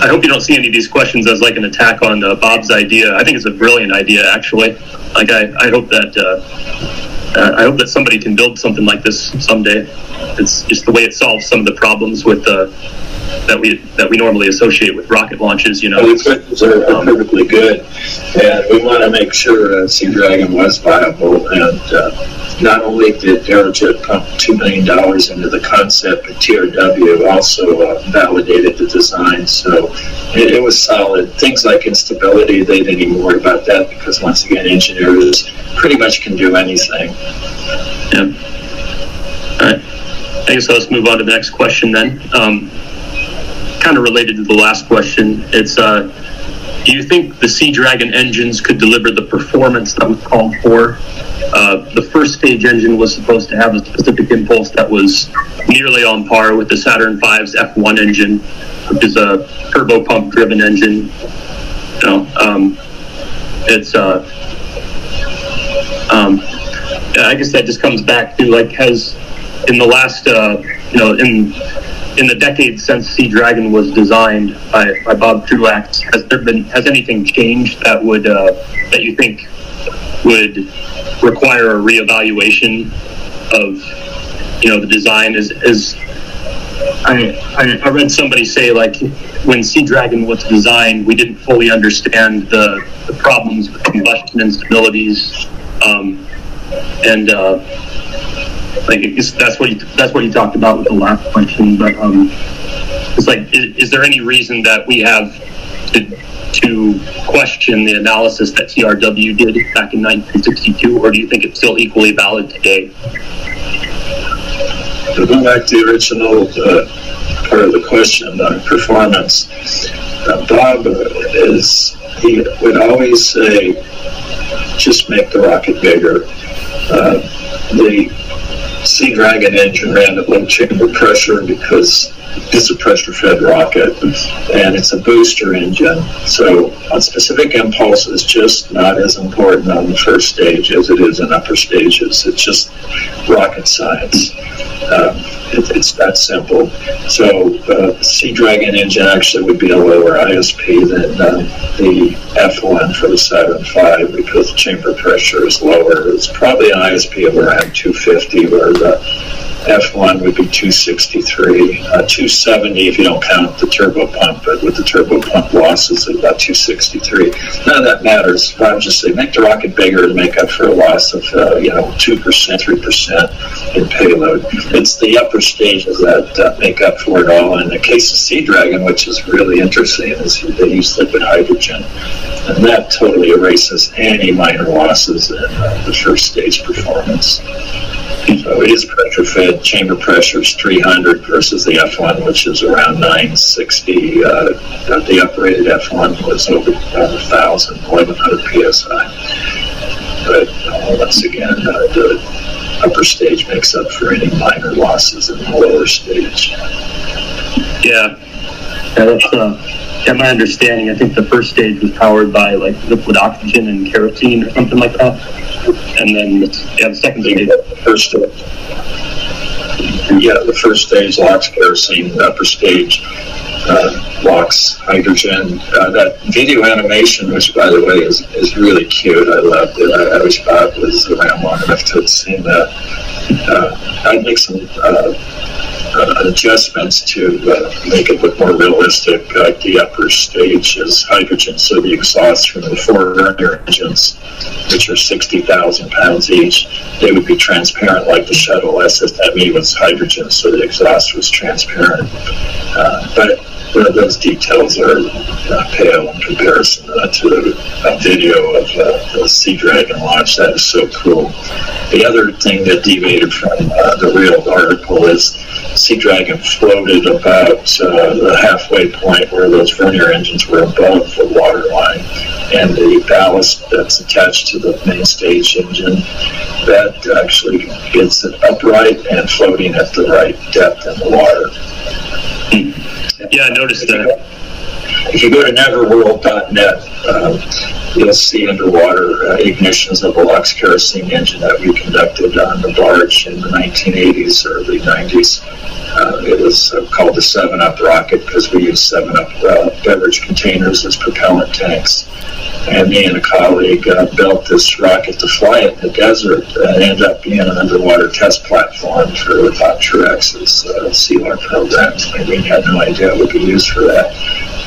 S1: I hope you don't see any of these questions as like an attack on uh, Bob's idea. I think it's a brilliant idea, actually. Like I, I hope that uh, uh, I hope that somebody can build something like this someday. It's just the way it solves some of the problems with uh, that we that we normally associate with rocket launches. You know,
S2: questions are, are perfectly good, and we want to make sure uh, Sea Dragon was viable and uh, not only did Aerojet pump $2 million into the concept, but TRW also uh, validated the design. So it, it, was solid. Things like instability, they didn't even worry about that because, once again, engineers pretty much can do anything.
S1: Yeah. All right. I guess let's move on to the next question then. Um, kind of related to the last question. It's uh, do you think the Sea Dragon engines could deliver the performance that was called for? Uh, the first stage engine was supposed to have a specific impulse that was nearly on par with the Saturn V's F1 engine, which is a turbopump driven engine. You know, um, it's uh, um, I guess that just comes back to like has in the last uh, you know in in the decades since Sea Dragon was designed by, by Bob Truax, has there been has anything changed that would uh, that you think would require a reevaluation of you know the design? Is is I, I, I read somebody say like when Sea Dragon was designed, we didn't fully understand the, the problems with combustion instabilities, um, and uh, like that's what you that's what you talked about with the last question. But um, it's like, is, is there any reason that we have to to question the analysis that TRW did back in 1962, or do you think it's still equally valid today?
S2: To Going back to the original uh, part of the question on performance, uh, Bob is he would always say, just make the rocket bigger. Uh, the Sea Dragon engine ran at low chamber pressure because it's a pressure fed rocket and it's a booster engine. So on specific impulse is just not as important on the first stage as it is in upper stages. It's just rocket science. Um, it, it's that simple. So uh, Sea Dragon engine actually would be a lower ISP than uh, the F1 for the Saturn V because the chamber pressure is lower. It's probably an ISP of around 250 where the F1 would be 263, uh, 270 if you don't count the turbo pump, but with the turbo pump losses, it's about 263. None of that matters. I'm just saying, make the rocket bigger to make up for a loss of, uh, you know, 2%, 3% in payload. It's the upper stages that uh, make up for it all. In the case of Sea Dragon, which is really interesting, is they use liquid hydrogen, and that totally erases any minor losses in uh, the first stage performance. So it is pressure fed. Chamber pressure is 300 versus the F1, which is around 960. Uh, the upgraded F1 was over uh, 1,000, 1,100 psi. But uh, once again, uh, the upper stage makes up for any minor losses in the lower stage.
S1: Yeah, yeah, that's uh, yeah, my understanding. I think the first stage was powered by like liquid oxygen and kerosene or something like that, and then yeah, the second stage.
S2: the First, yeah, the first stage LOX kerosene. The upper stage uh, LOX hydrogen. Uh, that video animation, which by the way is, is really cute, I loved it. I, I wish Bob was around long enough to have seen that. Uh, I'd make some uh, adjustments to uh, make it look more realistic. Uh, the upper stage is hydrogen, so the exhaust from the four engines, which are 60,000 pounds each, they would be transparent like the shuttle SSME was hydrogen, so the exhaust was transparent. Uh, but uh, those details are uh, pale in comparison uh, to a video of uh, the Sea Dragon launch. That is so cool. The other thing that deviated from uh, the real article is Sea Dragon floated about uh, the halfway point where those Vernier engines were above the waterline, and the ballast that's attached to the main stage engine that actually gets it upright and floating at the right depth in the water.
S1: Yeah, I noticed that.
S2: If you go to neverworld.net, um, you'll see underwater uh, ignitions of a LOX kerosene engine that we conducted on the barge in the 1980s, early 90s. Uh, it was uh, called the 7 Up rocket because we used 7 Up uh, beverage containers as propellant tanks. And me and a colleague uh, built this rocket to fly it in the desert and end up being an underwater test platform for Bob Truax's uh, SEALAR program. And we had no idea it would be used for that.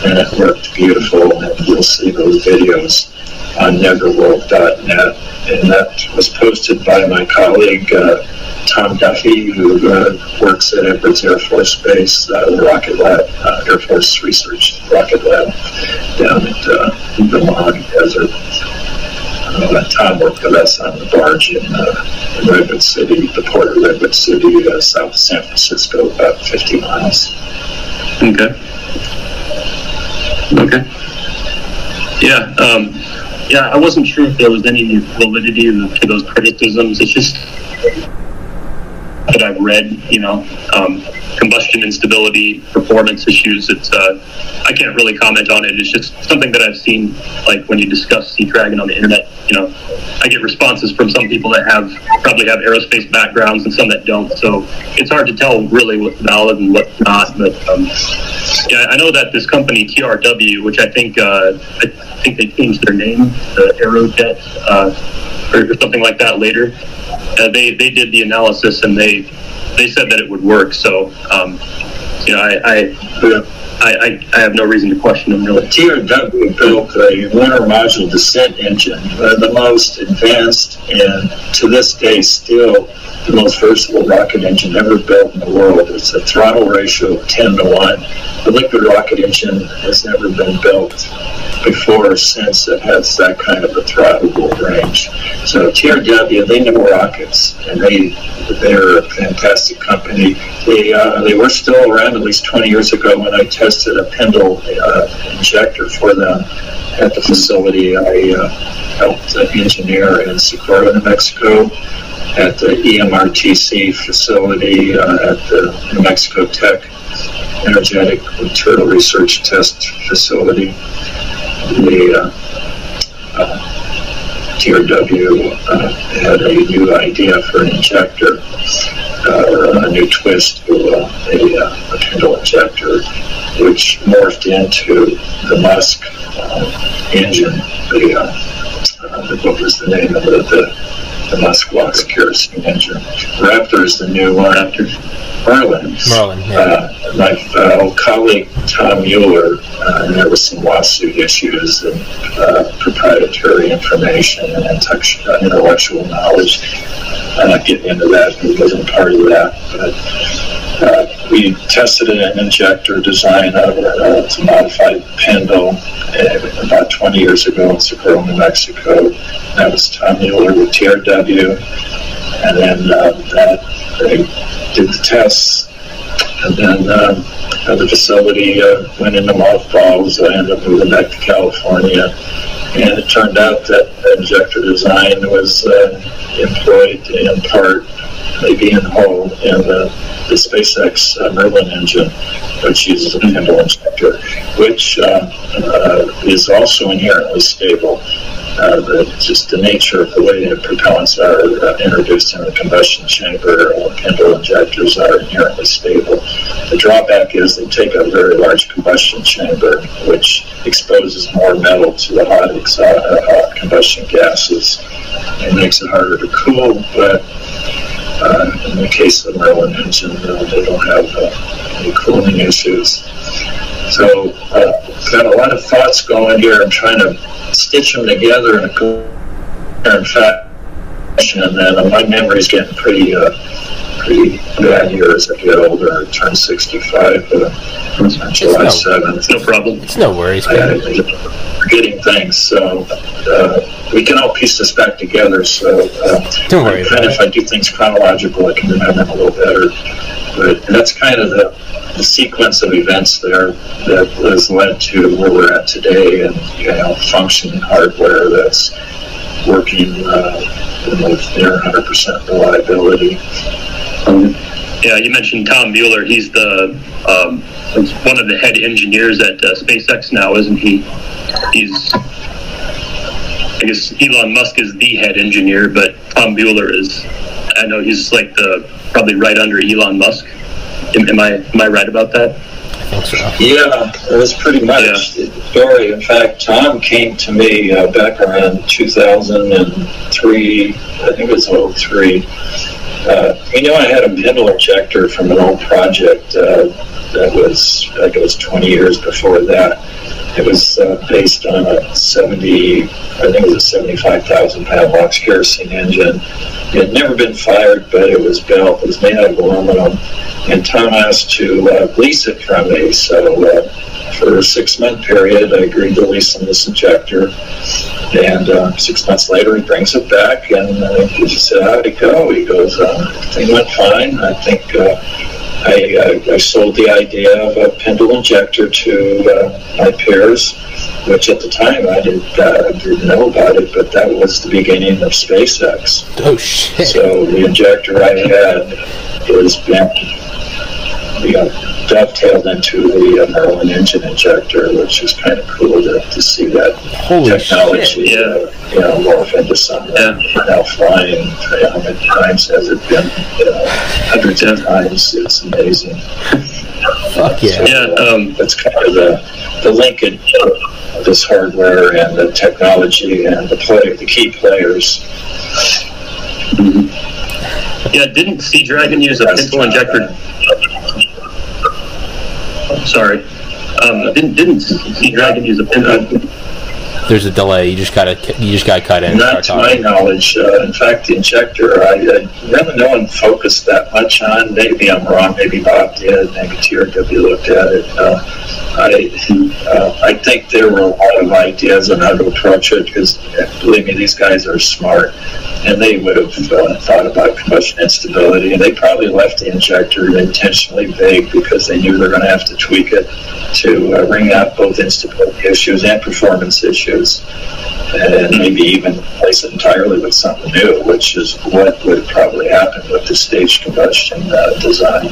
S2: And it worked beautiful, and you'll see those videos on neverworld.net. And that was posted by my colleague, uh, Tom Duffy, who uh, works at Edwards Air Force Base, uh, the Rocket Lab, uh, Air Force Research Rocket Lab down at uh, the Mojave Desert. Uh, Tom worked with us on the barge in, in Redwood City, the port of Redwood City, south of San Francisco, about 50 miles.
S1: Okay. Okay. Yeah, um, yeah, I wasn't sure if there was any validity to those criticisms. It's just that I've read, you know, um, combustion instability, performance issues. It's uh, I can't really comment on it. It's just something that I've seen, like when you discuss Sea Dragon on the internet. You know, I get responses from some people that have probably have aerospace backgrounds and some that don't. So it's hard to tell really what's valid and what's not. But um, yeah, I know that this company TRW, which I think uh, I think they changed their name, the Aerojet, uh, or something like that later. Uh, they they did the analysis and they they said that it would work. So um, you know, I I, I I have no reason to question them really.
S2: TRW built a lunar module descent engine, uh, the most advanced and to this day still the most versatile rocket engine ever built in the world. It's a throttle ratio of 10 to 1. The liquid rocket engine has never been built before or since it has that kind of a throttle range. So TRW, they know rockets, and they they're a fantastic company. They uh, they were still around at least 20 years ago when I tested a pintle uh, injector for them at the facility. I uh, helped engineer in Socorro, New Mexico at the EMRTC facility uh, at the New Mexico Tech Energetic Material Research Test Facility. Uh, TRW uh, had a new idea for an injector, uh, a new twist to uh, a, a pintle injector, which morphed into the Musk engine. The, what was the name of it? The, the Musquax kerosene engine. Raptor is the new one. Raptor. Merlin.
S3: Merlin, yeah.
S2: Uh, my uh, old colleague Tom Mueller, uh, there was some lawsuit issues and uh, proprietary information and uh, intellectual knowledge. I'm not getting into that. He wasn't part of that. But uh, we tested an injector design of it. a modified pintle about 20 years ago in Socorro, New Mexico. That was Tom Mueller with TRW. And then uh, that, they did the tests. And then uh, the facility uh, went into mothballs. I ended up moving back to California. And it turned out that injector design was uh, employed in part, in whole, in the, the SpaceX uh, Merlin engine, which uses a pintle injector, which uh, is also inherently stable uh, the, just the nature of the way the propellants are uh, introduced in the combustion chamber, uh, pintle injectors are inherently stable. The drawback is they take a very large combustion chamber, which exposes more metal to the hot, uh, hot combustion gases. It makes it harder to cool, but uh, in the case of the Merlin engine, uh, they don't have uh, any cooling issues. So, uh, got a lot of thoughts going here. I'm trying to stitch them together in a coherent fashion, and then my memory's getting pretty, uh, pretty bad here as I get older. I turn 65 uh, on July no, 7th.
S1: No problem.
S3: It's no worries.
S2: I, I, forgetting things, so uh, we can all piece this back together. So uh,
S3: don't worry.
S2: Kind of, if I do things chronological, I can remember them a little better. But that's kind of the the sequence of events there that has led to where we're at today and you know functioning hardware that's working uh, with near 100% reliability.
S1: Um, yeah, you mentioned Tom Mueller. He's the um, one of the head engineers at uh, SpaceX now, isn't he? He's I guess Elon Musk is the head engineer, but Tom Mueller is. I know he's like the probably right under Elon Musk. Am, am I am I right about that?
S2: So. Yeah, it was pretty much yeah. the story. In fact, Tom came to me uh, back around 2003. I think it was 03. Uh, he knew I had a pintle injector from an old project uh, that was, I think it was 20 years before that. It was uh, based on a 70, I think it was a 75,000 pound LOX kerosene engine. It had never been fired, but it was built. It was made out of aluminum. And Tom asked to uh, lease it from me. So uh, for a six month period, I agreed to lease him this injector. And uh, six months later, he brings it back and uh, he said, How'd it go? He goes, uh, Everything went fine. I think uh, I, I, I sold the idea of a pintle injector to uh, my peers, which at the time I didn't, uh, didn't know about it, but that was the beginning of SpaceX.
S3: Oh shit!
S2: So the injector I had has been you know, dovetailed into the uh, Merlin engine injector, which is kind of cool to, to see that
S3: Holy
S2: technology
S3: shit!
S1: Yeah.
S2: uh, you know, morph into something
S1: Yeah.
S2: now flying. How many times has it been? You know, hundreds of times. It's amazing.
S3: Fuck yeah!
S1: Yeah, um,
S2: That's kind of the, the linkage of this hardware and the technology and the play, the key players.
S1: yeah. Didn't Sea Dragon use a pintle injector? Sorry. Um, didn't didn't Sea Dragon use a pintle?
S3: There's a delay. You just gotta you just gotta cut in.
S2: Not to my knowledge. Uh, in fact, the injector, I, I really no one focused that much on. Maybe I'm wrong. Maybe Bob did. Maybe TRW looked at it. Uh, I, uh, I think there were a lot of ideas on how to approach it because, believe me, these guys are smart, and they would have uh, thought about combustion instability, and they probably left the injector intentionally vague because they knew they're going to have to tweak it to uh, wring out both instability issues and performance issues and maybe even replace it entirely with something new, which is what would probably happen with the staged combustion uh, design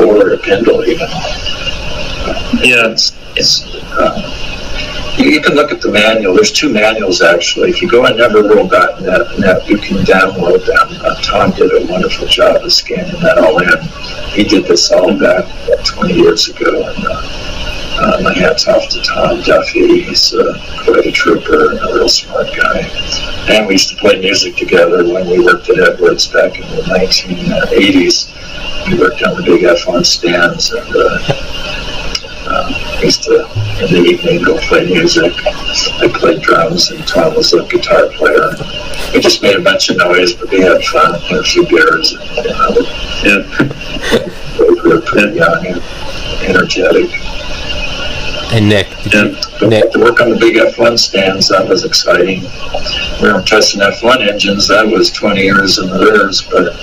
S2: or a pintle even.
S1: Yeah.
S2: It's, it's, uh, you, can look at the manual. There's two manuals actually. If you go on neverworld.net, net, you can download them. Uh, Tom did a wonderful job of scanning that all in. He did this all back uh, 20 years ago, and uh, uh, my hat's off to Tom Duffy. He's uh, quite a trooper and a real smart guy. And we used to play music together when we worked at Edwards back in the 1980s. We worked on the big F1 stands and uh, uh, we used to, in the evening, go play music. I played drums and Tom was a guitar player. We just made a bunch of noise, but we had fun, had a few beers. And, you know,
S1: Yeah. *laughs*
S2: we were pretty young and energetic.
S3: And Nick, you, Nick,
S2: to work on the big F1 stands, that was exciting. We were testing F1 engines, that was 20 years in the rears, but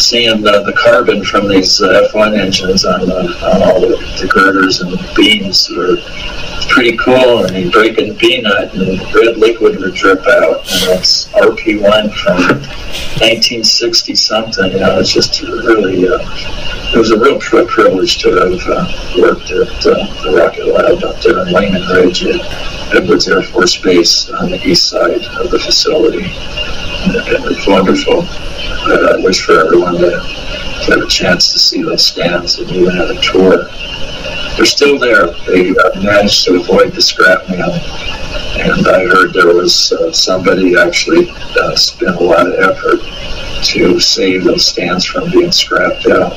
S2: seeing the, the carbon from these uh, F1 engines on, the, on all the, the girders and the beams were pretty cool. And you break a peanut and red liquid would drip out. And it's RP1 from 1960 something. You know, it's just really, uh, it was a real pri- privilege to have uh, worked at uh, the Rocket Lab up there in Leuhman Ridge at Edwards Air Force Base on the east side of the facility. And it was wonderful. I wish for everyone to, to have a chance to see those stands and even have a tour. They're still there. They uh, managed to avoid the scrap meal. And I heard there was uh, somebody actually uh, spent a lot of effort to save those stands from being scrapped out.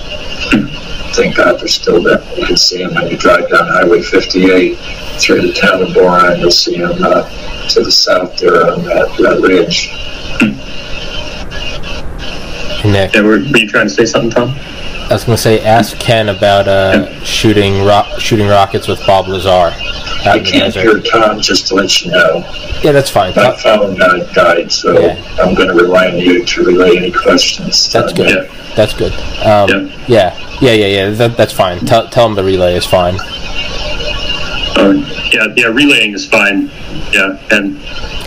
S2: Thank God they're still there. You can see them when you drive down Highway 58 through the town of Boron. You'll see them uh, to the south there on that, that ridge.
S3: Nick,
S1: Yeah, were, were you trying to say something, Tom?
S3: I was gonna say, ask Ken about uh, shooting ro- shooting rockets with Bob Lazar out
S2: I can't hear Tom, just to let you know.
S3: Yeah, that's fine.
S2: My phone uh, died, so
S3: Yeah.
S2: I'm going to rely on you to relay any questions.
S3: That's
S2: Uh,
S3: good.
S1: Yeah.
S3: That's good. Um,
S1: Yeah.
S3: yeah, yeah, yeah, yeah. That, that's fine. Tell, tell him the relay is fine.
S1: Uh, yeah, yeah, relaying is fine. Yeah, and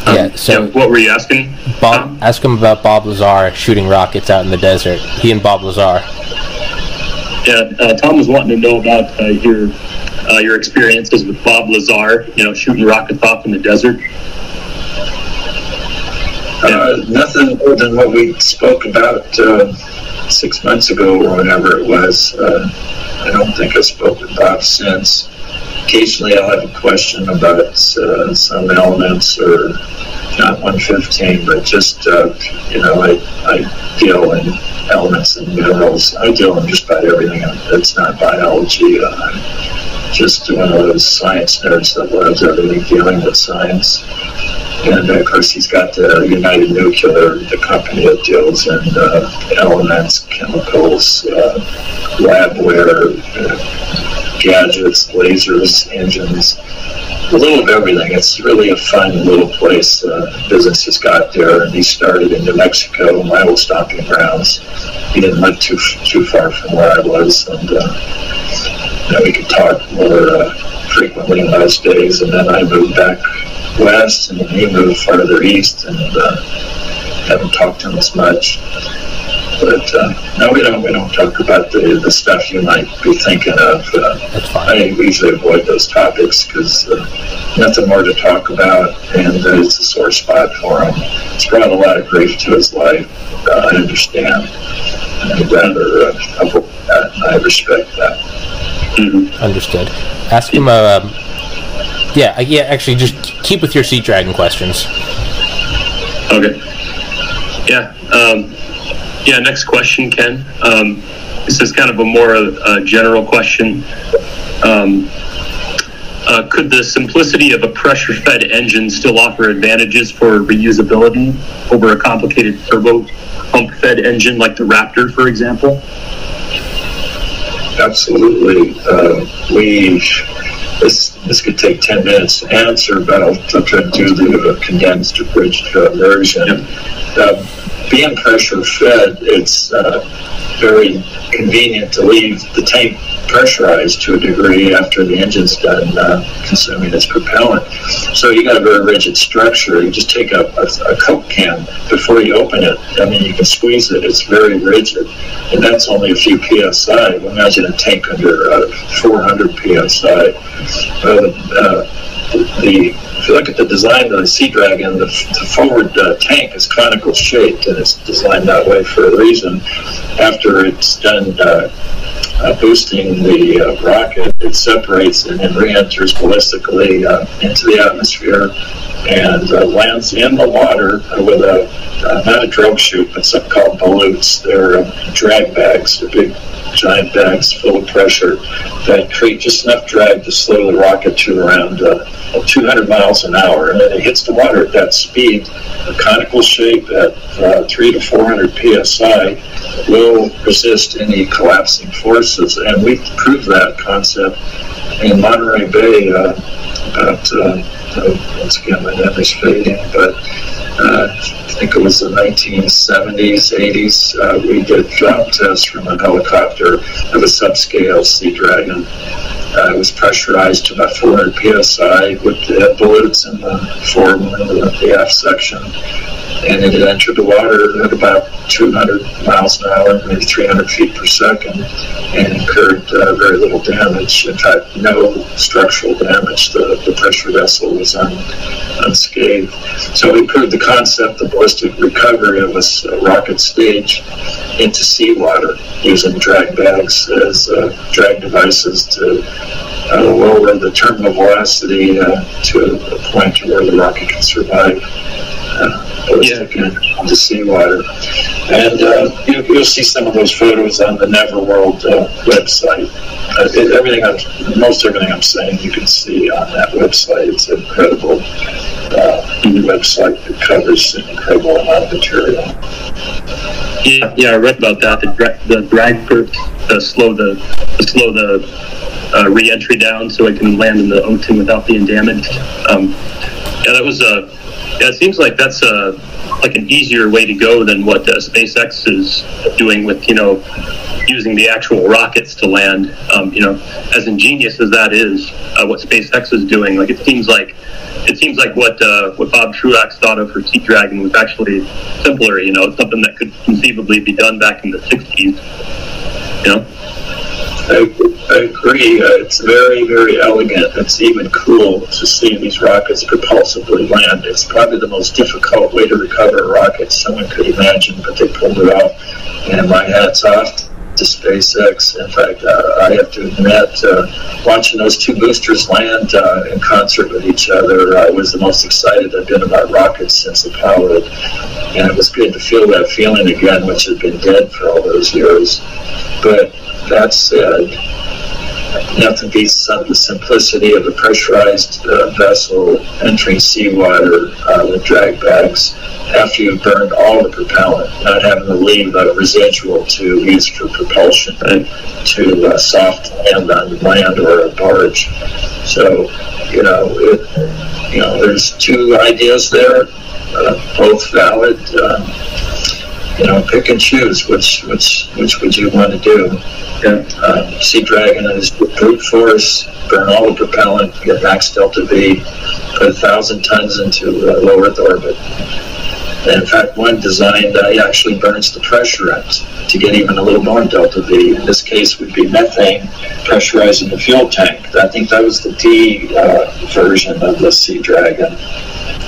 S1: um,
S3: Yeah, so-
S1: yeah, what were you asking?
S3: Bob, ask him about Bob Lazar shooting rockets out in the desert. He and Bob Lazar.
S1: Yeah, uh, Tom was wanting to know about uh, your uh, your experiences with Bob Lazar. You know, shooting rockets off in the desert.
S2: Uh, nothing more than what we spoke about uh, six months ago or whenever it was. Uh, I don't think I spoke with Bob since. Occasionally I'll have a question about uh, some elements or not 115, but just, uh, you know, I, I deal in elements and minerals. I deal in just about everything that's not biology. I'm just one of those science nerds that loves everything dealing with science. And of course, he's got the United Nuclear, the company that deals in uh, elements, chemicals, uh, labware, uh, gadgets, lasers, engines, a little of everything. It's really a fun little place. Uh, business has got there, and he started in New Mexico, my old stomping grounds. He didn't live too too far from where I was, and uh, you know, we could talk more uh, frequently in those days. And then I moved back west, and he moved farther east, and uh, haven't talked to him as much. But uh, no, we don't. We don't talk about the, the stuff you might be thinking of. Uh, I usually avoid those topics because uh, nothing more to talk about, and uh, it's a sore spot for him. It's brought a lot of grief to his life. Uh, I understand. I'd rather uh, avoid that, I respect that.
S1: Mhm.
S3: Understood. Ask him. Uh, um, yeah, yeah. Actually, just keep with your sea dragon questions.
S1: Okay. Yeah. Um, yeah. Next question, Ken. Um, this is kind of a more uh, general question. Um, uh, could the simplicity of a pressure-fed engine still offer advantages for reusability over a complicated turbo pump-fed engine like the Raptor, for example?
S2: Absolutely. Uh, we this this could take ten minutes to answer, but I'll, try to do the uh, condensed abridged uh, version. Uh, being pressure fed, it's uh, very convenient to leave the tank pressurized to a degree after the engine's done uh, consuming its propellant. So you got a very rigid structure. You just take a, a, a Coke can before you open it. I mean, you can squeeze it. It's very rigid, and that's only a few psi. Imagine a tank under uh, 400 psi. Uh, uh, the if you look at the design of the Sea Dragon, the, the forward uh, tank is conical shaped, and it's designed that way for a reason. After it's done uh, uh, boosting the uh, rocket, it separates and then re-enters ballistically uh, into the atmosphere and uh, lands in the water with a uh, not a drogue chute, but something called ballutes. They're uh, drag bags, they're big giant bags full of pressure that create just enough drag to slow the rocket to around uh, 200 miles an hour. And it hits the water at that speed, a conical shape at uh, 3 to 400 psi will resist any collapsing forces. And we proved that concept in Monterey Bay uh, about, once again, my memory's fading, but uh, I think it was the 1970s, 80s. Uh, we did drop tests from a helicopter of a subscale Sea Dragon. Uh, it was pressurized to about 400 psi with the ballutes in the forward and the aft section. And it entered the water at about 200 miles an hour, maybe 300 feet per second, and incurred uh, very little damage. In fact, no structural damage. The, the pressure vessel was un, unscathed. So we proved the concept of ballistic recovery of a rocket stage into seawater using drag bags as uh, drag devices to uh, lower the terminal velocity uh, to a point where the rocket can survive uh, ballistic into seawater. And uh, you, you'll see some of those photos on the Neverworld uh, website. Uh, it, everything, I'm, most everything I'm saying, you can see on that website. It's an incredible uh, website that covers an incredible amount of material.
S1: Yeah, yeah, I read about that. The, the drag curve to slow the to slow the uh, re-entry down so it can land in the ocean without being damaged. Um, yeah, that was a. yeah, it seems like that's a like an easier way to go than what uh, SpaceX is doing with you know using the actual rockets to land. Um, you know, as ingenious as that is, uh, what SpaceX is doing, like it seems like it seems like what uh, what Bob Truax thought of for Sea Dragon was actually simpler. You know, something that could conceivably be done back in the '60s. You know.
S2: I, I agree. Uh, it's very, very elegant. It's even cool to see these rockets propulsively land. It's probably the most difficult way to recover a rocket someone could imagine, but they pulled it off. And my hat's off to SpaceX. In fact, uh, I have to admit, uh, watching those two boosters land uh, in concert with each other uh, was the most excited I've been about rockets since Apollo. And it was good to feel that feeling again, which had been dead for all those years. But that said, nothing beats the simplicity of a pressurized uh, vessel entering seawater uh, with drag bags after you've burned all the propellant, not having to leave a residual to use for propulsion to uh, soft land on land or a barge. So, you know, it, you know, there's two ideas there, uh, both valid. You know, pick and choose which which which would you want to do. Yeah. Uh, sea Dragon is brute force, burn all the propellant, get max delta V, put a thousand tons into uh, low Earth orbit. And in fact, one designed uh, actually burns the pressurant to get even a little more delta V. In this case, would be methane pressurizing the fuel tank. I think that was the D uh, version of the Sea Dragon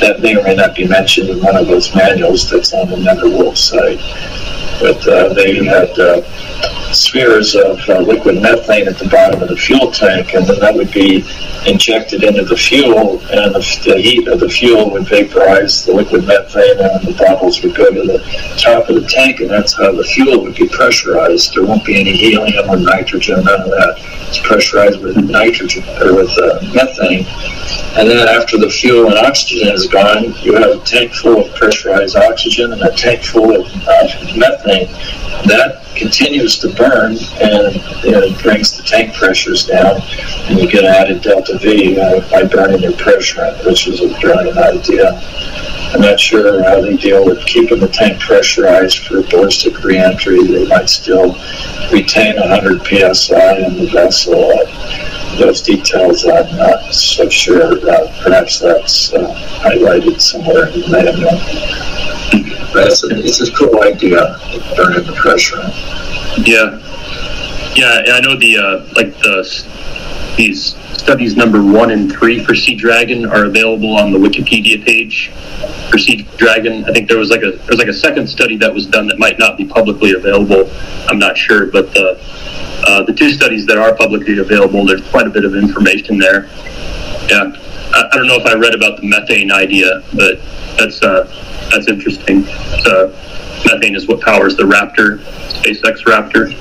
S2: that may or may not be mentioned in one of those manuals that's on the Neverworld site. But uh, they had uh, spheres of uh, liquid methane at the bottom of the fuel tank, and then that would be injected into the fuel, and the, the heat of the fuel would vaporize the liquid methane, and the bubbles would go to the top of the tank, and that's how the fuel would be pressurized. There won't be any helium or nitrogen, none of that. It's pressurized with nitrogen or with uh, methane. And then after the fuel and oxygen is gone, you have a tank full of pressurized oxygen and a tank full of uh, methane. That continues to burn and it brings the tank pressures down and you get added delta V uh, by burning your pressure, which is a brilliant idea. I'm not sure how they deal with keeping the tank pressurized for ballistic reentry. They might still retain 100 psi in the vessel. Those details I'm not so sure. Uh, perhaps that's uh, highlighted somewhere in the manual. That's a, it's a cool idea, burning the pressure.
S1: Yeah, yeah, I know the uh, like the these studies number one and three for Sea Dragon are available on the Wikipedia page for Sea Dragon. I think there was like a there's like a second study that was done that might not be publicly available. I'm not sure, but the uh, the two studies that are publicly available, there's quite a bit of information there. Yeah, I, I don't know if I read about the methane idea, but that's uh, that's interesting. So methane is what powers the Raptor, SpaceX Raptor.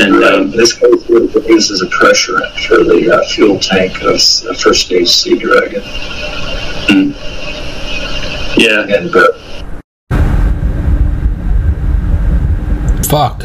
S2: And um, this goes uses a pressure for the uh, fuel tank of a first stage Sea Dragon.
S1: Mm. Yeah.
S2: And uh,
S3: fuck.